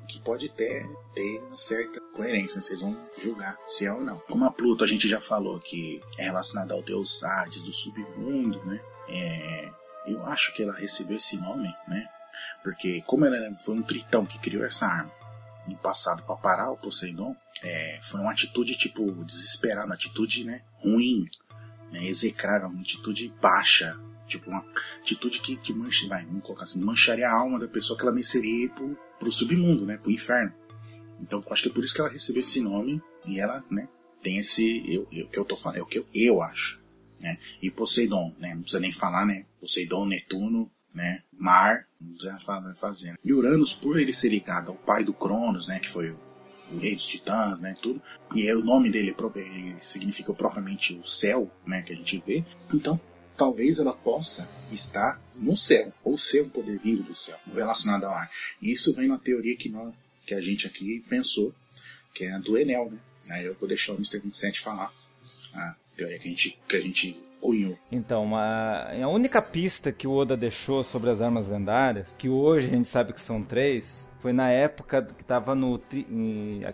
que pode ter, ter uma certa coerência, vocês vão julgar se é ou não. Como a Pluto a gente já falou que é relacionada ao deus Hades do submundo, né? É, eu acho que ela recebeu esse nome, né? Porque como ela foi um tritão que criou essa arma no passado para parar o Poseidon, é, foi uma atitude tipo desesperada, uma atitude né, ruim, né, execrável, uma atitude baixa, tipo uma atitude que, que mancha, vai, vamos colocar assim, mancharia a alma da pessoa que ela mereceria ir pro, pro submundo, né, pro inferno. Então acho que é por isso que ela recebeu esse nome e ela, né, tem esse, eu, eu, que eu tô falando, é o que eu, eu acho, né. E Poseidon, né, não precisa nem falar, né, Poseidon, Netuno, né, Mar, não precisa falar, fazendo. E Uranus, por ele ser ligado ao pai do Cronos, né, que foi o, o rei dos titãs, né, tudo, e aí o nome dele pro- ele significa propriamente o céu, né, que a gente vê, então talvez ela possa estar no céu, ou ser um poder vindo do céu, relacionado ao ar. Isso vem na teoria que, nós, que a gente aqui pensou, que é a do Enel, né? Aí eu vou deixar o Mr. 27 falar a teoria que a gente, que a gente Então, uma, a única pista que o Oda deixou sobre as armas lendárias, que hoje a gente sabe que são três, foi na época que estava no.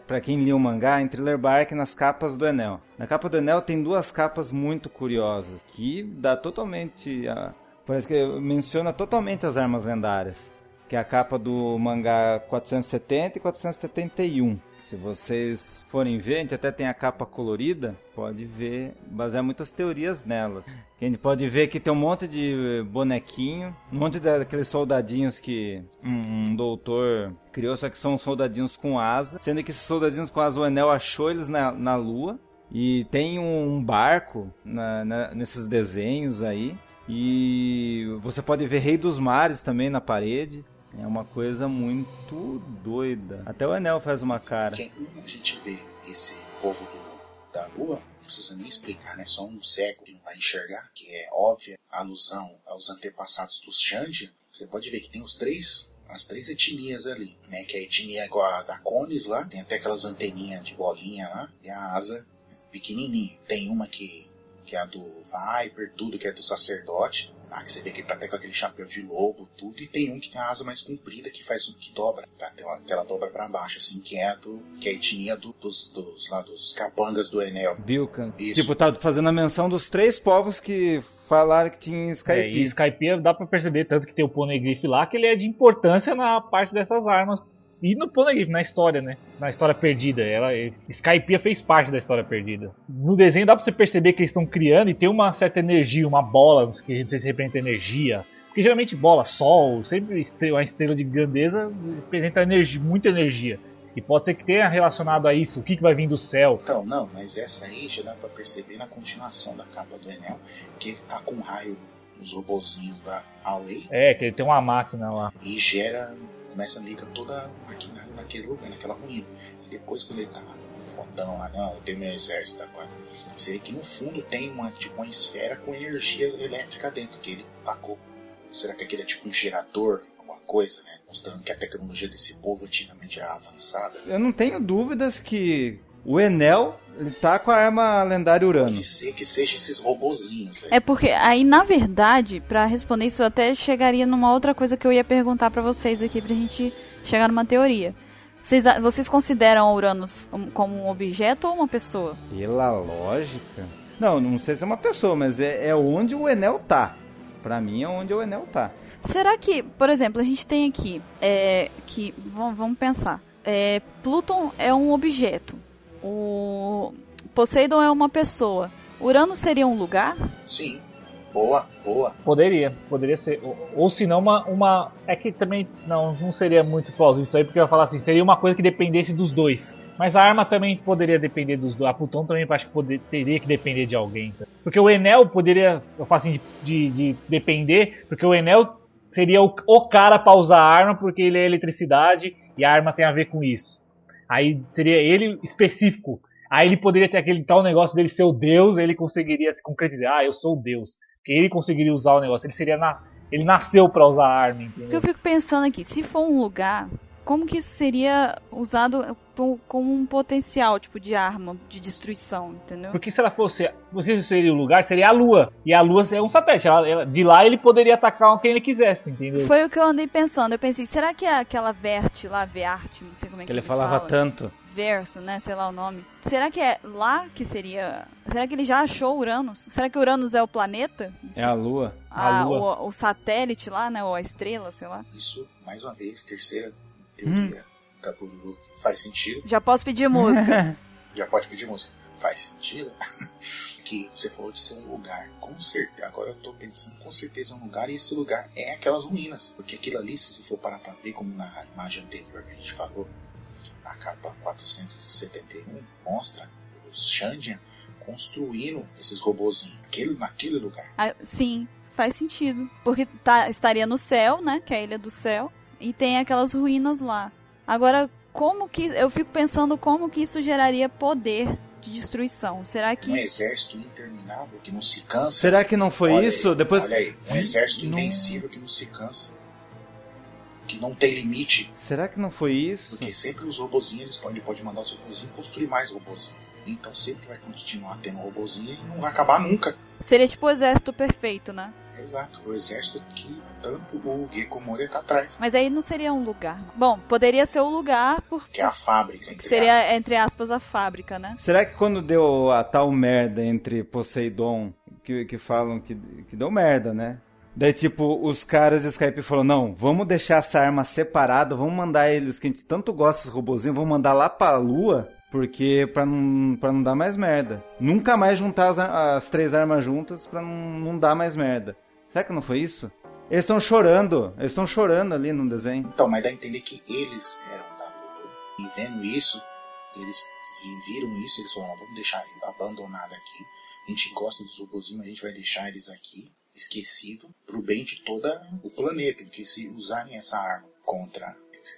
Para quem lia o mangá, em Thriller Bark nas capas do Enel. Na capa do Enel tem duas capas muito curiosas, que dá totalmente. a- parece que menciona totalmente as armas lendárias. Que é a capa do mangá 470 e 471. Se vocês forem ver, a gente até tem a capa colorida, pode ver, basear muitas teorias nelas. A gente pode ver que tem um monte de bonequinho, um monte daqueles soldadinhos que um, um doutor criou, só que são soldadinhos com asa. Sendo que esses soldadinhos com asa, o Enel achou eles na, na lua. E tem um barco na- na- nesses desenhos aí. E você pode ver Rei dos Mares também na parede. É uma coisa muito doida. Até o Enel faz uma cara. Quem a gente vê esse povo do- da Lua, não precisa nem explicar, né? Só um cego que não vai enxergar, que é óbvia a alusão aos antepassados dos Xandia. Você pode ver que tem os três, as três etnias ali, né? Que é a etnia igual a da Cones lá, tem até aquelas anteninhas de bolinha lá, e a asa pequenininha. Tem uma que, que é a do Viper, tudo que é do sacerdote. Ah, que você vê que ele tá até com aquele chapéu de lobo, tudo, e tem um que tem a asa mais comprida, que faz um que dobra, tá? Tem uma, que ela dobra pra baixo, assim, que é a do. que é a etnia do- dos, dos, lá, dos capangas do Enel. Vilcan. Isso. Tipo, tá fazendo a menção dos três povos que falaram que tinha É, Skype. e Skype dá pra perceber tanto que tem o Poneglyph lá, que ele é de importância na parte dessas armas. E no Poneglyph, na história, né? Na história perdida. Ela, Skypiea fez parte da história perdida. No desenho dá pra você perceber que eles estão criando e tem uma certa energia, uma bola, que não sei se representa energia. Porque geralmente bola, sol, sempre estre- uma estrela de grandeza representa energia, muita energia. E pode ser que tenha relacionado a isso, o que, que vai vir do céu. Então, não, mas essa aí já dá pra perceber na continuação da capa do Enel, que ele tá com um raio nos robozinhos da Huawei É, que ele tem uma máquina lá. e gera. Começa a ligar toda a maquinária naquele lugar, naquela ruína. E depois, quando ele tá fodão lá, não, eu tenho meu exército agora. Seria que no fundo tem uma, tipo, uma esfera com energia elétrica dentro que ele tacou. Será que aquele é tipo um gerador? alguma Coisa, né? Mostrando que a tecnologia desse povo antigamente era avançada. Eu não tenho dúvidas que o Enel ele tá com a arma lendária Urano. Pode ser que seja esses robozinhos. Né? É porque aí, na verdade, pra responder isso, eu até chegaria numa outra coisa que eu ia perguntar pra vocês aqui pra gente chegar numa teoria. Vocês, vocês consideram Uranus como um objeto ou uma pessoa? Pela lógica. Não, não sei se é uma pessoa, mas é, é onde o Enel tá. Pra mim é onde o Enel tá. Será que, por exemplo, a gente tem aqui é, que. Vamos, vamos pensar. É, Pluton é um objeto. O Poseidon é uma pessoa. Urano seria um lugar? Sim. Boa, boa. Poderia, poderia ser. Ou, ou se não, uma, uma. É que também não, não seria muito plausível isso aí, porque eu ia falar assim, seria uma coisa que dependesse dos dois. Mas a arma também poderia depender dos dois. A Pluton também acho que poder, teria que depender de alguém. Porque o Enel poderia. Eu falo assim, de, de, de depender, porque o Enel seria o, o cara para usar a arma, porque ele é eletricidade e a arma tem a ver com isso. Aí seria ele específico. Aí ele poderia ter aquele tal negócio dele ser o Deus, ele conseguiria se concretizar. Ah, eu sou o Deus que ele conseguiria usar o negócio. Ele seria na, ele nasceu para usar a arma, entendeu? Porque eu fico pensando aqui, se for um lugar, como que isso seria usado como um potencial, tipo, de arma, de destruição, entendeu? Porque se ela fosse, se seria o lugar, seria a Lua. E a Lua é um satélite. Ela, ela, de lá ele poderia atacar quem ele quisesse, entendeu? Foi o que eu andei pensando. Eu pensei, será que é aquela Verte lá, Verte, não sei como é que, que ele, ele falava fala. tanto. Verso, né? Sei lá o nome. Será que é lá que seria. Será que ele já achou Uranus? Será que Uranus é o planeta? É a Lua. Ah, A Lua. O, o satélite lá, né? Ou a estrela, sei lá. Isso, mais uma vez, terceira teoria da Bururu. Faz sentido. Já posso pedir música. [LAUGHS] Já pode pedir música. Faz sentido. [LAUGHS] que você falou de ser um lugar. Com certeza. Agora eu tô pensando, com certeza é um lugar e esse lugar é aquelas ruínas. Porque aquilo ali, se você for parar pra ver, como na imagem anterior que a gente falou, a capa 471 mostra os Shandian construindo esses robozinhos aquele, naquele lugar. Ah, sim, faz sentido. Porque tá, estaria no céu, né? Que é a Ilha do Céu. E tem aquelas ruínas lá. Agora, como que. Eu fico pensando como que isso geraria poder de destruição. Será que. Um exército interminável que não se cansa. Será que não foi Olha isso? aí, Depois. Olha aí, um exército Não- invencível que não se cansa. Que não tem limite. Será que não foi isso? Porque sempre os robozinhos, eles podem, pode mandar os robozinhos construir mais robozinhos. Então sempre vai continuar tendo robozinho e não vai acabar nunca. Seria tipo o exército perfeito, né? Exato, o exército que tanto o Gecko Moria tá atrás. Mas aí não seria um lugar. Bom, poderia ser o lugar porque Que é a fábrica, entre seria, aspas. entre aspas, a fábrica, né? Será que quando deu a tal merda entre Poseidon, que, que falam que, que deu merda, né? Daí, tipo, os caras de Skype falaram, não, vamos deixar essa arma separada, vamos mandar eles, que a gente tanto gosta desses robozinhos, vamos mandar lá pra lua, porque pra não, pra não dar mais merda. Nunca mais juntar as, as três armas juntas pra não, não dar mais merda. Será que não foi isso? Eles estão chorando, eles estão chorando ali no desenho. Então, mas dá a entender que eles eram da Lua. E vendo isso, eles vi- viram isso, eles falaram, vamos deixar abandonado aqui. A gente gosta dos robozinhos, a gente vai deixar eles aqui, esquecido, pro bem de todo o planeta. Porque se usarem essa arma contra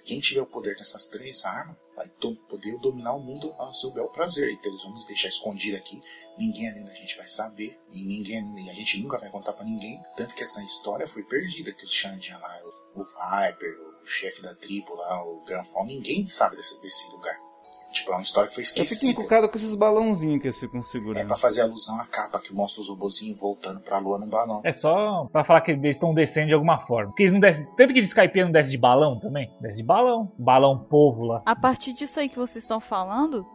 quem tiver o poder dessas três armas, vai poder dominar o mundo ao seu bel prazer. Então eles vão nos deixar escondido aqui. Ninguém além da gente vai saber. E ninguém a gente nunca vai contar pra ninguém. Tanto que essa história foi perdida. Que os Shandian lá, o Viper, o chefe da tribo lá, o Granfall, ninguém sabe desse, desse lugar. Tipo, é uma história que foi Eu fico esquecida. encucado com esses balãozinhos que eles ficam É segurando. pra fazer alusão à capa que mostra os robozinhos voltando pra lua num balão. É só pra falar que eles estão descendo de alguma forma. Porque eles não descem. Tanto que de Skype não desce de balão também. Desce de balão. Balão povo lá. A partir disso aí que vocês estão falando.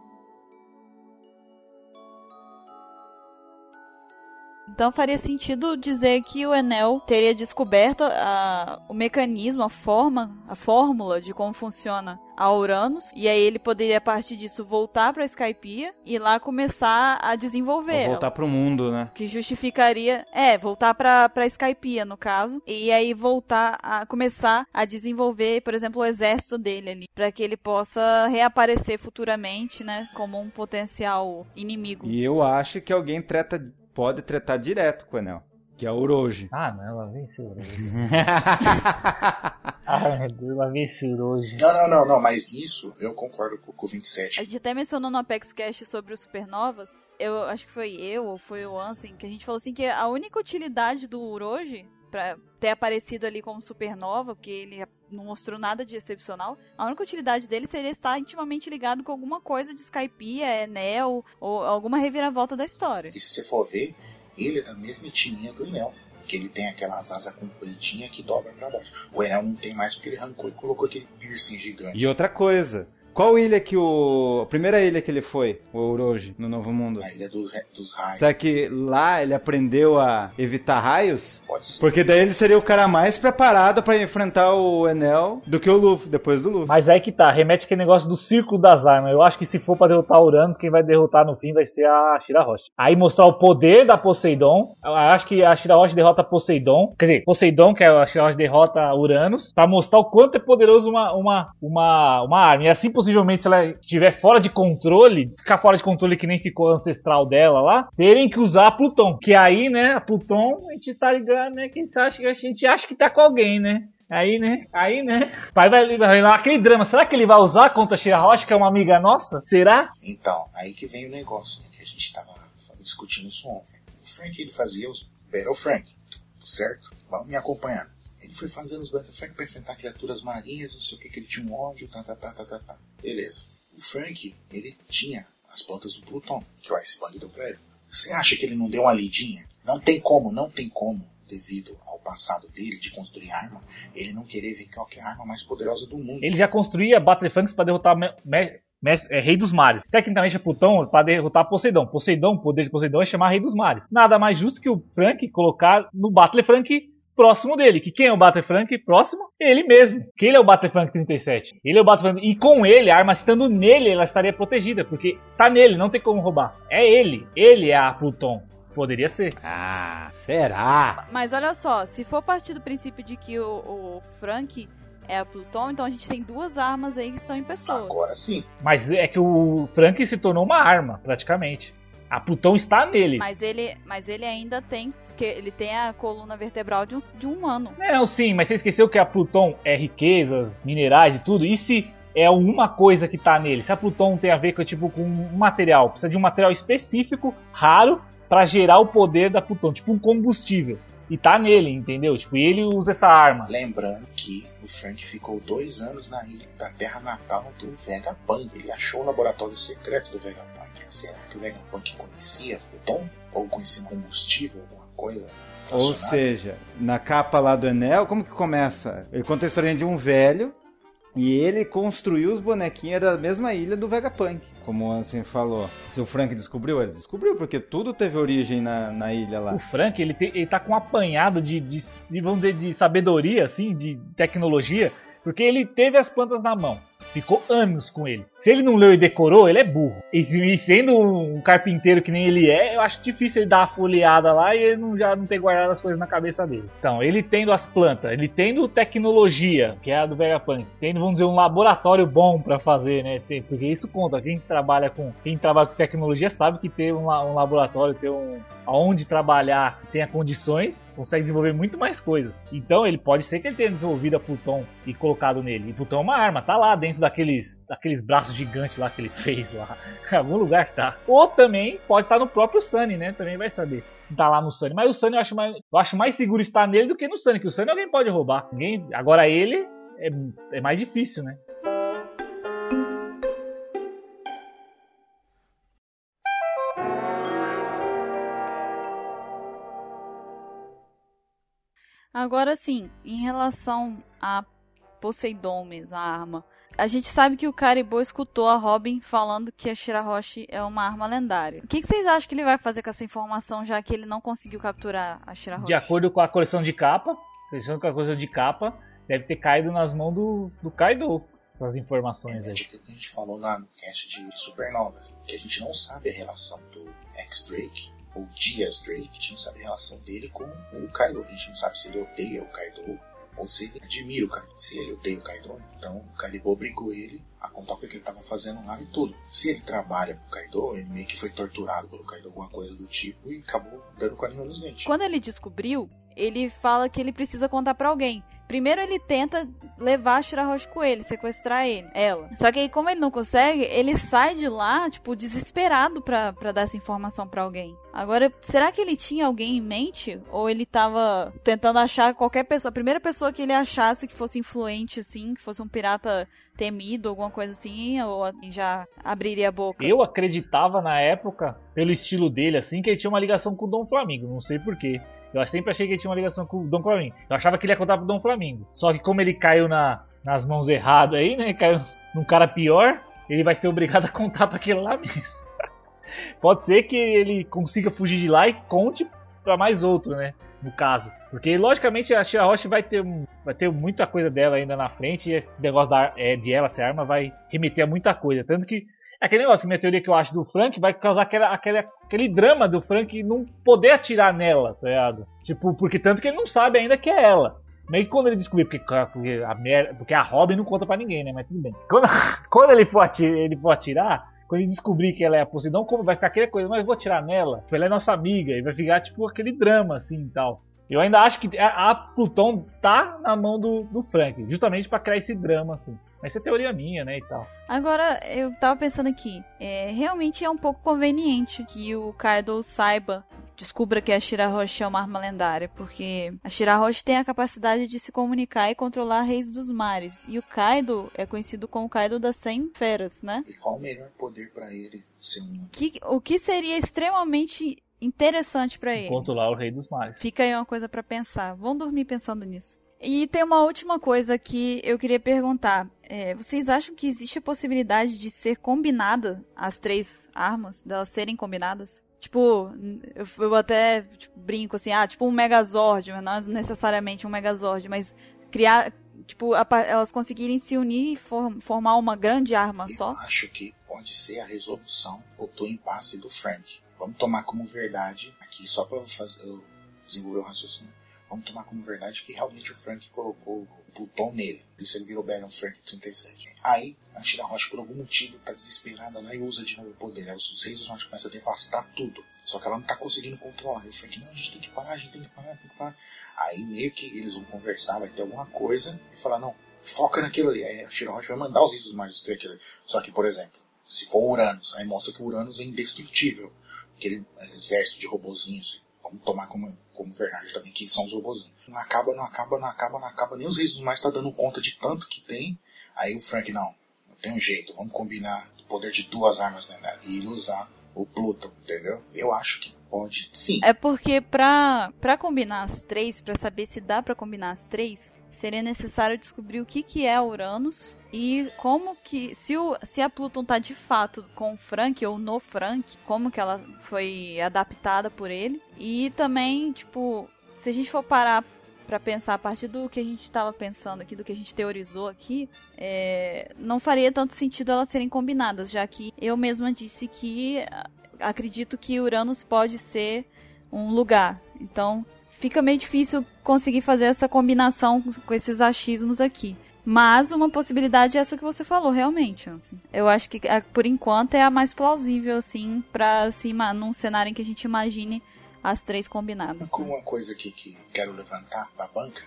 Então faria sentido dizer que o Enel teria descoberto a- o mecanismo, a forma, a fórmula de como funciona a Uranus, e aí ele poderia a partir disso voltar para Skypiea e lá começar a desenvolver. Vou voltar pro mundo, né? que justificaria, é, voltar pra para Skypiea no caso, e aí voltar a começar a desenvolver, por exemplo, o exército dele ali, para que ele possa reaparecer futuramente, né, como um potencial inimigo. E eu acho que alguém treta, pode tretar direto com o Enel, que é o Orochi. [LAUGHS] Ah, não, ela venceu. Ai, [LAUGHS] meu Deus, lá vem esse hoje. Não, não, não, não, mas nisso eu concordo com, com o A 27. gente até mencionou no Apex Cash sobre os supernovas. Eu acho que foi eu ou foi o Ansem que a gente falou assim que a única utilidade do Uroji pra ter aparecido ali como supernova, porque ele não mostrou nada de excepcional, a única utilidade dele seria estar intimamente ligado com alguma coisa de Skypiea, Enel ou alguma reviravolta da história. E se você for ver, ele é da mesma etnia do Enel. Que ele tem aquelas asas compridinhas que dobram pra baixo. O Enel não tem mais porque ele arrancou e colocou aquele piercing gigante. E outra coisa, qual ilha que o. A primeira ilha que ele foi, o Orochi, no Novo Mundo? A ilha do- dos raios. Será que lá ele aprendeu a evitar raios? Pode ser. Porque daí ele seria o cara mais preparado pra enfrentar o Enel do que o Luffy, depois do Luffy. Mas aí que tá, remete aquele negócio do círculo das armas. Eu acho que se for pra derrotar Uranus, quem vai derrotar no fim vai ser a Shirahoshi. Aí mostrar o poder da Poseidon. Eu acho que a Shirahoshi derrota Poseidon. Quer dizer, Poseidon, que é a Shirahoshi derrota Uranus. Pra mostrar o quanto é poderoso uma, uma, uma, uma arma. E assim, possivelmente, se ela estiver fora de controle, ficar fora de controle que nem ficou ancestral dela lá, terem que usar a Pluton. Que aí, né, a Pluton, a gente tá ligado, né, que a gente acha, a gente acha que tá com alguém, né? Aí, né? Aí, né? Pai vai, vai lá aquele drama. Será que ele vai usar contra a Shirahoshi, que é uma amiga nossa? Será? Então, aí que vem o negócio, né, que a gente tava discutindo isso ontem. O Frank, ele fazia os Battle Frank, certo? Vamos me acompanhando. Ele foi fazendo os Battle Frank pra enfrentar criaturas marinhas, não sei o que, que ele tinha um ódio, tá, tá, tá, tá, tá, tá. Beleza. O Frank, ele tinha as plantas do Pluton, que o Iceberg deu pra ele. Você acha que ele não deu uma lidinha? Não tem como, não tem como, devido ao passado dele de construir arma, ele não querer ver qual é a arma mais poderosa do mundo. Ele já construía Battlefanks pra derrotar Me- Me- Mes- é, Rei dos Mares. Tecnicamente é Plutão para derrotar Poseidon. Poseidon, o poder de Poseidon é chamar Rei dos Mares. Nada mais justo que o Frank colocar no Battlefrank próximo dele. Que quem é o Battlefrank próximo? Ele mesmo. Que ele é o Battlefrank 37. Ele é o Battlefrank. E com ele, a arma estando nele, ela estaria protegida. Porque tá nele, não tem como roubar. É ele. Ele é a Pluton. Poderia ser. Ah, será? Mas olha só, se for partir do princípio de que o, o Frank é a Pluton, então a gente tem duas armas aí que estão em pessoas. Agora sim. Mas é que o Frank se tornou uma arma, praticamente. A Pluton está nele. Mas ele, mas ele ainda tem, que ele tem a coluna vertebral de um, de um humano. Não, sim, mas você esqueceu que a Pluton é riquezas, minerais e tudo. E se é uma coisa que tá nele? Se a Pluton tem a ver com tipo com um material, precisa de um material específico, raro, pra gerar o poder da Pluton, tipo um combustível. E tá nele, entendeu? Tipo, e ele usa essa arma. Lembrando que o Frank ficou dois anos na ilha da terra natal do Vegapunk. Ele achou o laboratório secreto do Vegapunk. Será que o Vegapunk conhecia o Tom? Ou conhecia um combustível, alguma coisa? Ou relacionada? seja, na capa lá do Enel, como que começa? Ele conta a historinha de um velho e ele construiu os bonequinhos da mesma ilha do Vegapunk, como o Ansem falou. Se o Frank descobriu, ele descobriu, porque tudo teve origem na, na ilha lá. O Frank, ele, te- ele tá com um apanhado de, de, de, vamos dizer, de sabedoria, assim, de tecnologia, porque ele teve as plantas na mão. Ficou anos com ele. Se ele não leu e decorou, ele é burro. E, se- sendo um carpinteiro que nem ele é, eu acho difícil ele dar uma folheada lá e ele não, já não ter guardado as coisas na cabeça dele. Então, ele tendo as plantas, ele tendo tecnologia, que é a do Vegapunk, tendo, vamos dizer, um laboratório bom pra fazer, né? Porque isso conta. Quem trabalha com quem trabalha com tecnologia sabe que ter um, um laboratório, ter um aonde trabalhar, tenha condições, consegue desenvolver muito mais coisas. Então, ele pode ser que ele tenha desenvolvido a Pluton e colocado nele. E Pluton é uma arma, tá lá dentro daqueles, daqueles braços gigantes lá que ele [LAUGHS] fez lá. Em algum lugar tá. Ou também pode estar no próprio Sunny, né? Também vai saber se tá lá no Sunny. Mas o Sunny eu acho mais, eu acho mais seguro estar nele do que no Sunny, que o Sunny alguém pode roubar. Ninguém, agora ele é, é mais difícil, né? Agora sim, em relação a Poseidon mesmo, a arma. A gente sabe que o Caribou escutou a Robin falando que a Shirahoshi é uma arma lendária. O que, que vocês acham que ele vai fazer com essa informação, já que ele não conseguiu capturar a Shirahoshi? De acordo com a coleção de capa, coleção com a coleção de capa, deve ter caído nas mãos do, do Kaido. Essas informações É aí. o que a gente falou lá no cast de Supernovas, que a gente não sabe a relação do X-Drake ou Diaz Drake, a gente não sabe a relação dele com o Kaido. A gente não sabe se ele odeia o Kaido ou se ele admira o Kaido. Se ele odeia o Kaido, então o Kaido obrigou ele a contar o que ele estava fazendo lá e tudo. Se ele trabalha pro Kaido, ele meio que foi torturado pelo Kaido, alguma coisa do tipo, e acabou dando com a nos dentes. Quando ele descobriu, ele fala que ele precisa contar pra alguém. primeiro ele tenta levar a Shirahoshi com ele, sequestrar ele, ela. Só que aí, como ele não consegue, ele sai de lá, tipo, desesperado pra, pra dar essa informação pra alguém. Agora, será que ele tinha alguém em mente? Ou ele tava tentando achar qualquer pessoa, a primeira pessoa que ele achasse que fosse influente, assim, que fosse um pirata temido, alguma coisa assim, ou já abriria a boca? Eu acreditava na época, pelo estilo dele, assim, que ele tinha uma ligação com o Dom Flamingo, não sei porquê. Eu sempre achei que ele tinha uma ligação com o Dom Flamingo. Eu achava que ele ia contar pro Dom Flamingo. Só que como ele caiu na, nas mãos erradas aí, né? Caiu num cara pior, ele vai ser obrigado a contar para aquele lá mesmo. [LAUGHS] Pode ser que ele consiga fugir de lá e conte para mais outro, né? No caso. Porque, logicamente, a Shira Roche vai ter, vai ter muita coisa dela ainda na frente. E esse negócio da, é, de ela ser arma vai remeter a muita coisa. Tanto que aquele negócio, minha teoria que eu acho do Frank vai causar aquela, aquele, aquele drama do Frank não poder atirar nela, tá ligado? Tipo, porque tanto que ele não sabe ainda que é ela. Meio que quando ele descobrir, porque, porque, a, porque a Robin não conta para ninguém, né? Mas tudo bem. Quando, [LAUGHS] quando ele, for atirar, ele for atirar, quando ele descobrir que ela é a Poseidon, como vai ficar aquela coisa, mas vou atirar nela, ela é nossa amiga, e vai ficar tipo aquele drama assim e tal. Eu ainda acho que a, Pluton tá na mão do, do Frank, justamente para criar esse drama assim. Mas isso é teoria minha, né, e tal. Agora, eu tava pensando aqui, é, realmente é um pouco conveniente que o Kaido saiba, descubra que a Shirahoshi é uma arma lendária, porque a Shirahoshi tem a capacidade de se comunicar e controlar reis dos mares, e o Kaido é conhecido como o Kaido das 100 feras, né? E qual o melhor poder para ele ser um... Que, o que seria extremamente interessante para ele? Controlar o rei dos mares. Fica aí uma coisa para pensar. Vão dormir pensando nisso. E tem uma última coisa que eu queria perguntar. É, vocês acham que existe a possibilidade de ser combinada as três armas, delas serem combinadas? Tipo, eu, eu até tipo, brinco assim, ah, tipo um Megazord, mas não necessariamente um Megazord, mas criar, tipo, a, elas conseguirem se unir e for, formar uma grande arma eu só? Eu acho que pode ser a resolução do impasse do Frank. Vamos tomar como verdade aqui, só para fazer, desenvolver o raciocínio vamos tomar como verdade que realmente o Frank colocou o Pluton nele. Por isso ele virou Baron Frank 37. Aí a Tira Rocha, por algum motivo, tá desesperada lá e usa de novo o poder. Aí os reis dos norte começam a devastar tudo. Só que ela não tá conseguindo controlar. E o Frank, não, a gente tem que parar, a gente tem que parar, tem que parar. Aí meio que eles vão conversar, vai ter alguma coisa, e falar, não, foca naquilo ali. Aí a Tira Rocha vai mandar os reis dos mares destruir aquilo ali. Só que, por exemplo, se for Uranus, aí mostra que Uranus é indestrutível. Aquele exército de robozinhos. Vamos tomar como como verdade também, que são os robôzinhos. Não acaba, não acaba, não acaba, não acaba. Nem os reis dos mais tá dando conta de tanto que tem. Aí o Frank, não, não tem um jeito, vamos combinar o poder de duas armas, né? E ele usar o Pluton, entendeu? Eu acho que pode, sim. É porque pra, pra combinar as três, pra saber se dá pra combinar as três, seria necessário descobrir o que, que é Uranus e como que se, o, se a Pluton tá de fato com o Frank ou no Frank, como que ela foi adaptada por ele e também tipo se a gente for parar para pensar a partir do que a gente estava pensando aqui, do que a gente teorizou aqui, é, não faria tanto sentido elas serem combinadas, já que eu mesma disse que acredito que Uranus pode ser um lugar. Então, fica meio difícil conseguir fazer essa combinação com esses achismos aqui. Mas uma possibilidade é essa que você falou, realmente. Assim. Eu acho que, por enquanto, é a mais plausível, assim, pra assim, num cenário em que a gente imagine as três combinadas. Com uma coisa aqui que quero levantar pra banca,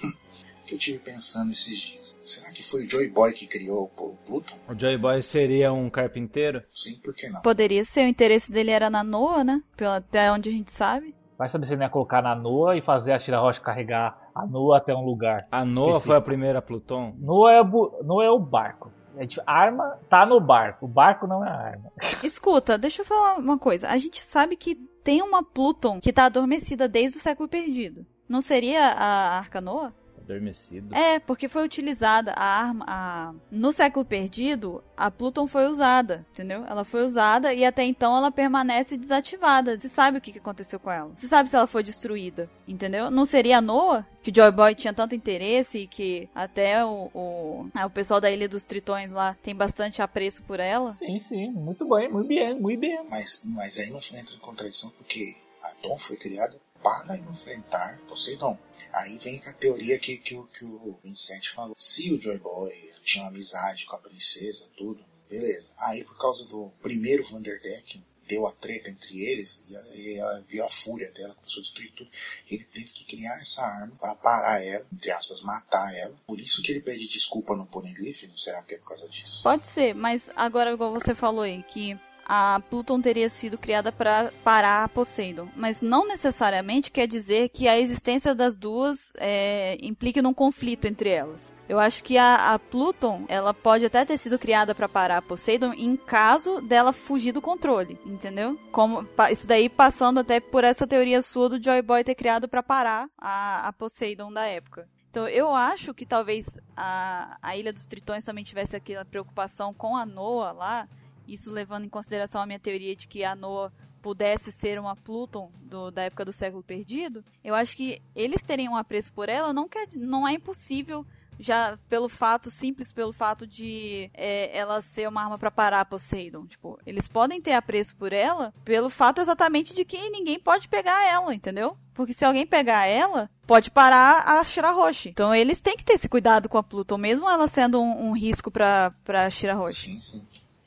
[LAUGHS] que eu tive pensando esses dias. Será que foi o Joy Boy que criou o Pluton? O Joy Boy seria um carpinteiro? Sim, por que não? Poderia ser, o interesse dele era na Noa, né? Até onde a gente sabe. Vai saber se ele ia colocar na Noa e fazer a Shira Rocha carregar a Noa até um lugar. A Noa foi a primeira Pluton? Noa é, o, Noa é o barco. A gente, arma tá no barco. O barco não é a arma. [LAUGHS] Escuta, deixa eu falar uma coisa. A gente sabe que tem uma Pluton que tá adormecida desde o século perdido. Não seria a Arca Noa? Adormecido. É, porque foi utilizada a arma. A... No século perdido, a Pluton foi usada, entendeu? Ela foi usada e até então ela permanece desativada. Você sabe o que aconteceu com ela. Você sabe se ela foi destruída, entendeu? Não seria a Noah, que Joy Boy tinha tanto interesse e que até o, o, é, o pessoal da Ilha dos Tritões lá tem bastante apreço por ela? Sim, sim. Muito bem, muito bem, muito bem. Mas, mas aí não entra em contradição porque a Tom foi criada para enfrentar Poseidon. Aí vem a teoria que, que, que o Vincent falou. Se o Joy Boy tinha uma amizade com a princesa, tudo, beleza. Aí por causa do primeiro Vanderdeck, deu a treta entre eles, e ela, e ela viu a fúria dela, começou a destruir tudo. Ele teve que criar essa arma para parar ela, entre aspas, matar ela. Por isso que ele pede desculpa no Poneglyph, não será que é por causa disso? Pode ser, mas agora, igual você falou aí, que a Pluton teria sido criada para parar a Poseidon, mas não necessariamente quer dizer que a existência das duas é, implique num conflito entre elas. Eu acho que a, a Pluton ela pode até ter sido criada para parar a Poseidon em caso dela fugir do controle, entendeu? Como isso daí passando até por essa teoria sua do Joy Boy ter criado para parar a, a Poseidon da época. Então, eu acho que talvez a, a Ilha dos Tritões também tivesse aquela preocupação com a Noah lá, isso levando em consideração a minha teoria de que a Noah pudesse ser uma Pluton do, da época do século perdido, eu acho que eles terem um apreço por ela não, quer, não é impossível já pelo fato, simples pelo fato de é, ela ser uma arma para parar Poseidon. Tipo, eles podem ter apreço por ela pelo fato exatamente de que ninguém pode pegar ela, entendeu? Porque se alguém pegar ela, pode parar a Shirahoshi. Então eles têm que ter esse cuidado com a Pluton, mesmo ela sendo um, um risco pra, pra Shirahoshi. Sim, sim.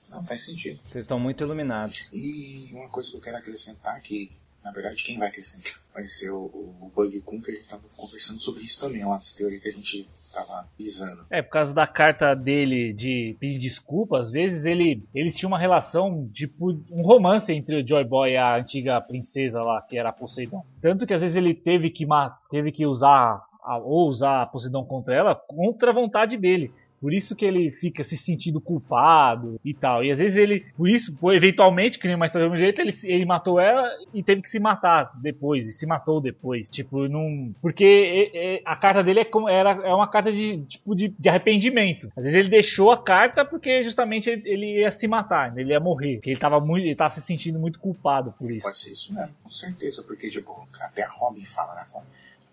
Não faz sentido. Vocês estão muito iluminados. E uma coisa que eu quero acrescentar que na verdade, quem vai acrescentar [LAUGHS] vai ser o, o Bug Kun, que a gente estava conversando sobre isso também, é uma das teorias que a gente estava visando. É, por causa da carta dele de pedir desculpa, às vezes ele, eles tinham uma relação, tipo, um romance entre o Joy Boy e a antiga princesa lá, que era a Poseidon. Tanto que às vezes ele teve que, teve que usar, ou usar a Poseidon contra ela, contra a vontade dele. Por isso que ele fica se sentindo culpado e tal. E às vezes ele, por isso, eventualmente, que nem história do jeito, ele, ele matou ela e teve que se matar depois, e se matou depois. Tipo, não. Porque a carta dele é, como, era, é uma carta de, tipo, de, de arrependimento. Às vezes ele deixou a carta porque justamente ele, ele ia se matar, ele ia morrer. Porque ele tava, muito, ele tava se sentindo muito culpado por isso. Pode ser isso mesmo, com certeza. Porque, tipo, até a Robin fala, né?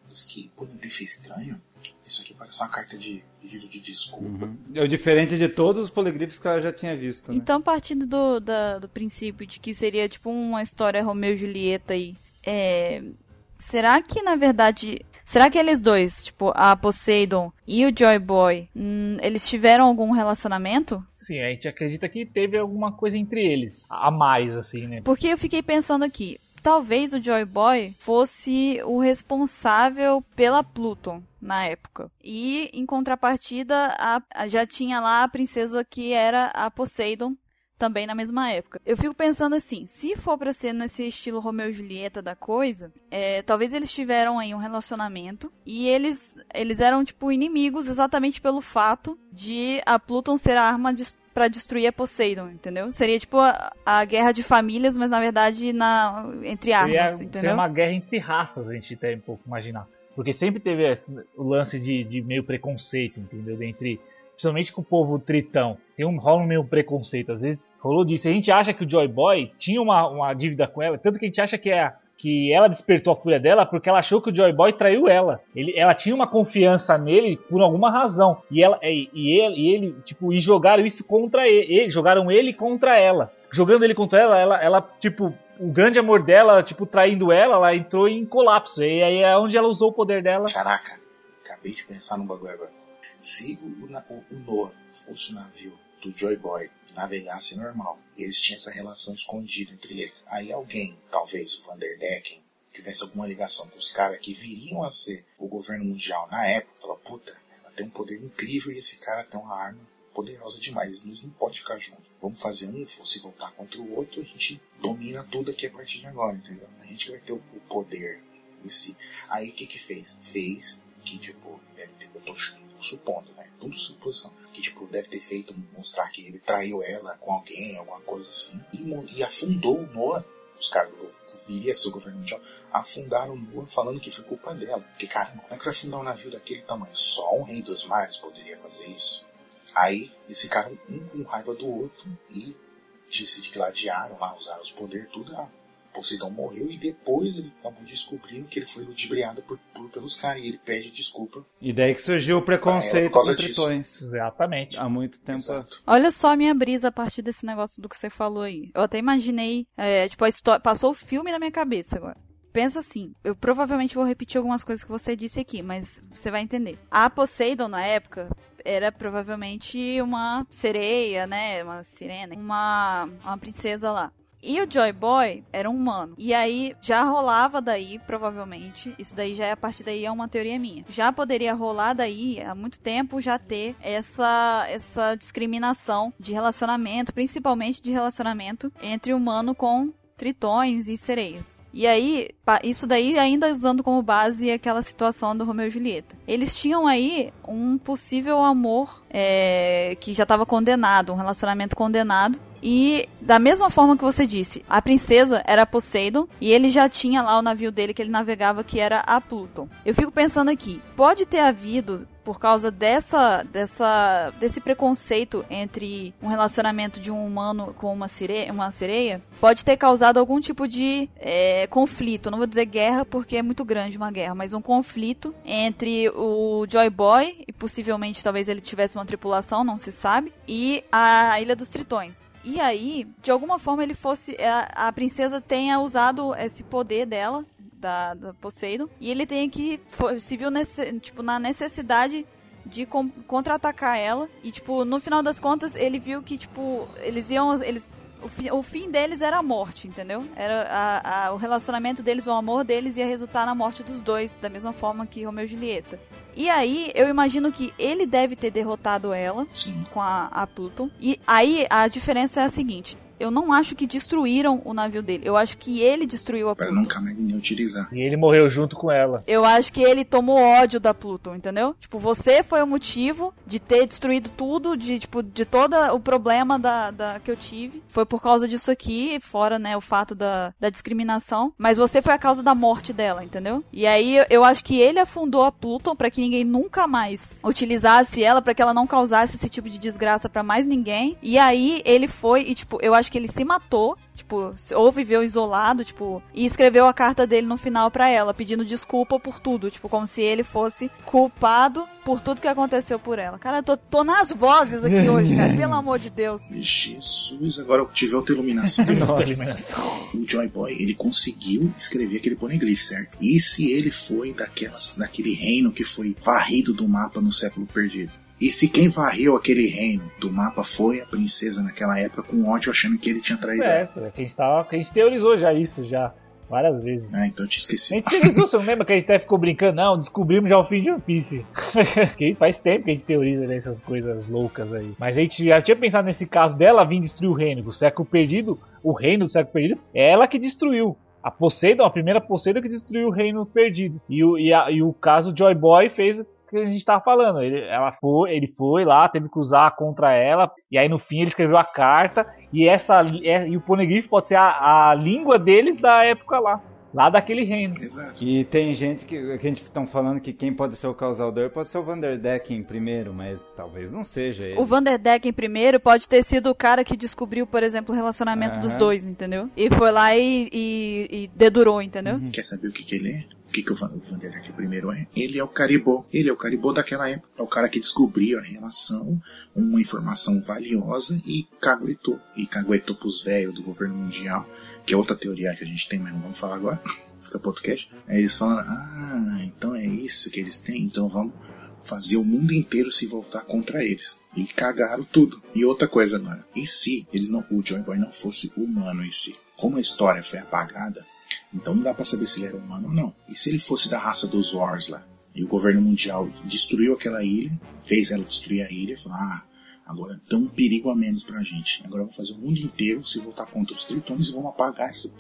Diz que, pô, não estranho. Isso aqui parece uma carta de pedido de desculpa. Uhum. É o diferente de todos os poligrifos que ela já tinha visto. Né? Então, partindo do, da, do princípio de que seria tipo uma história Romeu e Julieta aí, é, será que na verdade. Será que eles dois, tipo, a Poseidon e o Joy Boy, hum, eles tiveram algum relacionamento? Sim, a gente acredita que teve alguma coisa entre eles, a mais, assim, né? Porque eu fiquei pensando aqui, talvez o Joy Boy fosse o responsável pela Pluton na época. E em contrapartida, a, a, já tinha lá a princesa que era a Poseidon, também na mesma época. Eu fico pensando assim, se for para ser nesse estilo Romeu e Julieta da coisa, é, talvez eles tiveram aí um relacionamento e eles eles eram tipo inimigos exatamente pelo fato de a Pluton ser a arma de para destruir a Poseidon, entendeu? Seria tipo a, a, guerra de famílias, mas na verdade na entre armas, Seria, entendeu? Seria uma guerra entre raças, a gente tem um pouco imaginar. Porque sempre teve esse, o lance de, de meio preconceito, entendeu? Entre principalmente com o povo tritão, tem um, rola meio preconceito. Às vezes rolou disso. A gente acha que o Joy Boy tinha uma, uma dívida com ela, tanto que a gente acha que é que ela despertou a fúria dela porque ela achou que o Joy Boy traiu ela. Ele, ela tinha uma confiança nele por alguma razão. E ela e, e ele, e ele tipo e jogaram isso contra ele, ele, jogaram ele contra ela. Jogando ele contra ela, ela, ela tipo o grande amor dela, tipo traindo ela, ela entrou em colapso. E aí é onde ela usou o poder dela. Caraca, acabei de pensar num bagulho agora. Se o, o, Noah fosse o navio do Joy Boy navegasse normal, e eles tinham essa relação escondida entre eles, aí alguém, talvez o Vanderdecken, tivesse alguma ligação com os caras que viriam a ser o governo mundial na época, falou, puta, ela tem um poder incrível e esse cara tem uma arma poderosa demais, eles não podem ficar juntos. Vamos fazer um, se voltar contra o outro, a gente domina tudo aqui a partir de agora, entendeu? A gente vai ter o, o poder em si. Aí o que que fez? Fez que, tipo, deve ter, eu tô supondo, né? Tudo suposição. Que, tipo, deve ter feito mostrar que ele traiu ela com alguém, alguma coisa assim. E, e afundou o Noah. Os caras do viria ser o governo mundial, afundaram o Noah falando que foi culpa dela. Porque, caramba, como é que vai afundar um navio daquele tamanho? Só um rei dos mares poderia fazer isso. Aí eles ficaram um com raiva do outro e se gladiaram lá, usaram os poderes, tudo. Ah, Poseidon morreu e depois ele acabou descobrindo que ele foi ludibriado por, por pelos caras e ele pede desculpa. E daí que surgiu o preconceito com tritões. Exatamente. Há muito tempo. Exato. Olha só a minha brisa a partir desse negócio do que você falou aí. Eu até imaginei, é, tipo, a história, passou o filme na minha cabeça agora pensa assim, eu provavelmente vou repetir algumas coisas que você disse aqui, mas você vai entender. A Poseidon na época era provavelmente uma sereia, né, uma sirena, uma uma princesa lá. E o Joy Boy era um humano. E aí já rolava daí, provavelmente, isso daí já é a partir daí é uma teoria minha. Já poderia rolar daí há muito tempo já ter essa essa discriminação de relacionamento, principalmente de relacionamento entre humano com tritões e sereias. E aí, isso daí ainda usando como base aquela situação do Romeu e Julieta. Eles tinham aí um possível amor é, que já estava condenado, um relacionamento condenado. E da mesma forma que você disse, a princesa era Poseidon e ele já tinha lá o navio dele que ele navegava que era a Pluton. Eu fico pensando aqui, pode ter havido por causa dessa, dessa, desse preconceito entre um relacionamento de um humano com uma sereia, uma sereia pode ter causado algum tipo de é, conflito. Não vou dizer guerra porque é muito grande uma guerra, mas um conflito entre o Joy Boy e possivelmente talvez ele tivesse uma tripulação, não se sabe, e a Ilha dos Tritões. E aí, de alguma forma, ele fosse. A, a princesa tenha usado esse poder dela da, da Poseidon. E ele tem que. Se viu nesse, tipo, na necessidade de contra-atacar ela. E, tipo, no final das contas, ele viu que, tipo, eles iam. Eles, o, fi, o fim deles era a morte, entendeu? Era a, a, o relacionamento deles, o amor deles ia resultar na morte dos dois, da mesma forma que Romeu e Julieta. E aí, eu imagino que ele deve ter derrotado ela Sim. com a, a Pluton. E aí, a diferença é a seguinte: eu não acho que destruíram o navio dele. Eu acho que ele destruiu a Pra Pluton. nunca mais nem utilizar. E ele morreu junto com ela. Eu acho que ele tomou ódio da Pluton, entendeu? Tipo, você foi o motivo de ter destruído tudo, de, tipo, de todo o problema da, da, que eu tive. Foi por causa disso aqui, fora, né, o fato da, da discriminação. Mas você foi a causa da morte dela, entendeu? E aí eu acho que ele afundou a Pluton para que ninguém nunca mais utilizasse ela, para que ela não causasse esse tipo de desgraça para mais ninguém. E aí ele foi e, tipo, eu acho que ele se matou tipo, ou viveu isolado, tipo, e escreveu a carta dele no final pra ela, pedindo desculpa por tudo, tipo, como se ele fosse culpado por tudo que aconteceu por ela. Cara, eu tô, tô nas vozes aqui [LAUGHS] hoje, cara, pelo amor de Deus. Jesus, agora eu tive outra iluminação. [LAUGHS] Nossa. eliminação. o Joy Boy, ele conseguiu escrever aquele poneglyph, certo? E se ele foi daquelas, daquele reino que foi varrido do mapa no século perdido? E se quem varreu aquele reino do mapa foi a princesa naquela época com ódio achando que ele tinha traído ela? Certo, é que a gente, tava, que a gente teorizou já isso, já. Várias vezes. Ah, então eu tinha A esquecido. gente teorizou, você não lembra que a gente até ficou brincando? Não, descobrimos já o fim de One Piece. [LAUGHS] que faz tempo que a gente teoriza nessas coisas loucas aí. Mas a gente já tinha pensado nesse caso dela vir destruir o reino. O século perdido, o reino do século perdido, é ela que destruiu. A Poseidon, a primeira Poseidon que destruiu o reino perdido. E o, e a- e o caso Joy Boy fez que a gente tava falando. Ele, ela foi, ele foi lá, teve que usar contra ela. E aí no fim ele escreveu a carta. E, essa, é- e o Poneglyph pode ser a, a língua deles da época lá. Lá daquele reino. Exato. E tem gente que, que a gente estão falando que quem pode ser o causador pode ser o Vanderdecken primeiro, mas talvez não seja ele. O Vanderdecken primeiro pode ter sido o cara que descobriu, por exemplo, o relacionamento dos dois, entendeu? E foi lá e, e, e dedurou, entendeu? Quer saber o que, que ele é? Que, que o Van- o Vanderdeck primeiro é? Ele é o Caribou. Ele é o Caribou daquela época. É o cara que descobriu a relação, uma informação valiosa e caguetou. E caguetou pros velhos do governo mundial, que é outra teoria que a gente tem, mas não vamos falar agora. [LAUGHS] Fica podcast. Aí eles falaram, ah, então é isso que eles têm, então vamos fazer o mundo inteiro se voltar contra eles. E cagaram tudo. E outra coisa agora, e se eles não, o Joy Boy não fosse humano em si? Como a história foi apagada, então não dá pra saber se ele era humano ou não. E se ele fosse da raça dos Wars lá? E o governo mundial destruiu aquela ilha, fez ela destruir a ilha falou: Ah, agora tem um perigo a menos pra gente. Agora vamos fazer o mundo inteiro se voltar contra os tritões e vamos apagar esse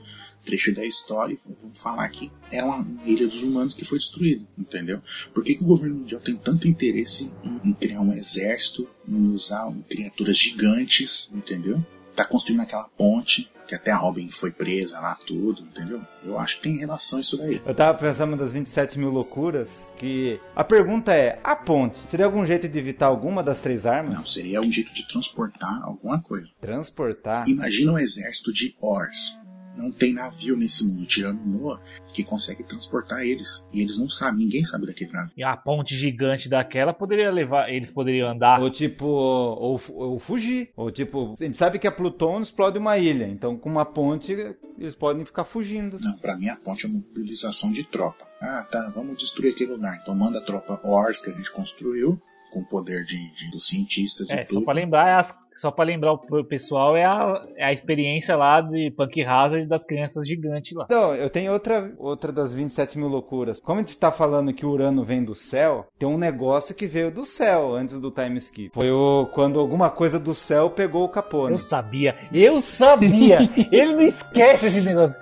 trecho da história e vamos falar que era uma ilha dos humanos que foi destruída, entendeu? Por que, que o governo mundial tem tanto interesse em criar um exército, em usar criaturas gigantes, entendeu? Tá construindo aquela ponte, que até a Robin foi presa lá, tudo, entendeu? Eu acho que tem relação isso daí. Eu tava pensando das 27 mil loucuras, que a pergunta é, a ponte, seria algum jeito de evitar alguma das três armas? Não, seria um jeito de transportar alguma coisa. Transportar? Imagina um exército de Ors. Não tem navio nesse mundo, tirando Noah, que consegue transportar eles. E eles não sabem, ninguém sabe daquele navio. E a ponte gigante daquela poderia levar. Eles poderiam andar. Ou tipo, ou, ou fugir. Ou tipo, a gente sabe que a Pluton explode uma ilha, então com uma ponte eles podem ficar fugindo. Não, pra mim a ponte é uma mobilização de tropa. Ah, tá, vamos destruir aquele lugar. Então manda a tropa Ors que a gente construiu com o poder de, de- dos cientistas É, e só tudo. pra lembrar, é as- só pra lembrar o pessoal, é a, é a experiência lá de Punk Hazard das crianças gigantes lá. Então, eu tenho outra, outra das 27 mil loucuras. Como a gente tá falando que o Urano vem do céu, tem um negócio que veio do céu antes do time skip. Foi o, quando alguma coisa do céu pegou o Capone. Eu sabia, eu sabia! [LAUGHS] Ele não esquece esse negócio.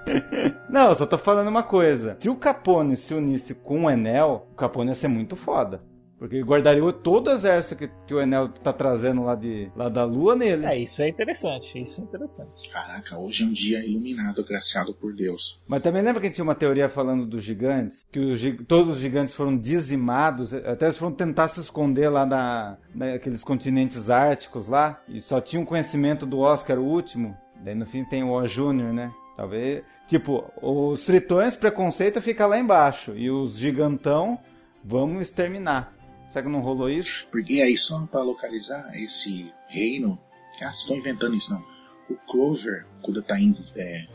Não, eu só tô falando uma coisa. Se o Capone se unisse com o Enel, o Capone ia ser muito foda. Porque ele guardaria todo o exército que, que o Enel tá trazendo lá, de, lá da Lua nele. É, isso é interessante, isso é interessante. Caraca, hoje é um dia iluminado, graciado por Deus. Mas também lembra que tinha uma teoria falando dos gigantes? Que os todos os gigantes foram dizimados, até eles foram tentar se esconder lá na, naqueles continentes árticos lá, e só tinham conhecimento do Oscar o último. Daí no fim tem o O Júnior, né? Talvez. Tipo, os tritões, preconceito fica lá embaixo, e os gigantão, vamos exterminar. Será que não rolou isso? Porque aí, só pra localizar esse reino, ah, vocês estão inventando isso não. O Clover, quando tá indo, é,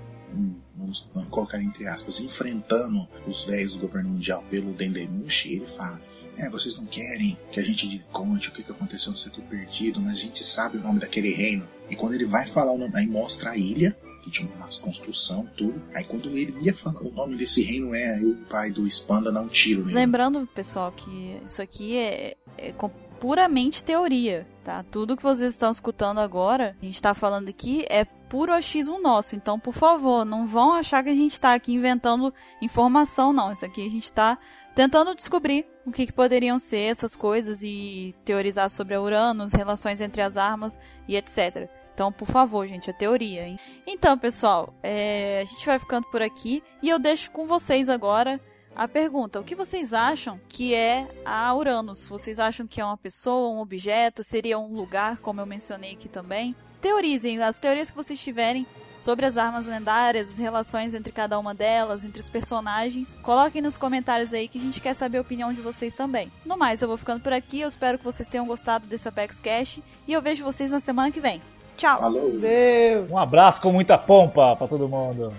vamos colocar entre aspas, enfrentando os velhos do governo mundial pelo Dendemushi, ele fala. É, vocês não querem que a gente conte o que que aconteceu no século perdido, mas a gente sabe o nome daquele reino. E quando ele vai falar o nome, aí mostra a ilha, que tinha uma construção, tudo. Aí quando ele ia falar o nome desse reino é, o pai do Spanda um tiro. Lembrando, pessoal, que isso aqui é, é puramente teoria, tá? Tudo que vocês estão escutando agora, a gente tá falando aqui, é puro achismo nosso. Então, por favor, não vão achar que a gente tá aqui inventando informação, não. Isso aqui a gente tá tentando descobrir o que, que poderiam ser essas coisas e teorizar sobre a Uranus, relações entre as armas e etc. Então, por favor, gente, é teoria, hein? Então, pessoal, é, a gente vai ficando por aqui e eu deixo com vocês agora a pergunta: o que vocês acham que é a Uranus? Vocês acham que é uma pessoa, um objeto? Seria um lugar, como eu mencionei aqui também? Teorizem as teorias que vocês tiverem sobre as armas lendárias, as relações entre cada uma delas, entre os personagens. Coloquem nos comentários aí que a gente quer saber a opinião de vocês também. No mais, eu vou ficando por aqui. Eu espero que vocês tenham gostado desse Apex Cash e eu vejo vocês na semana que vem. Tchau! Falou! Deus! Um abraço com muita pompa pra todo mundo.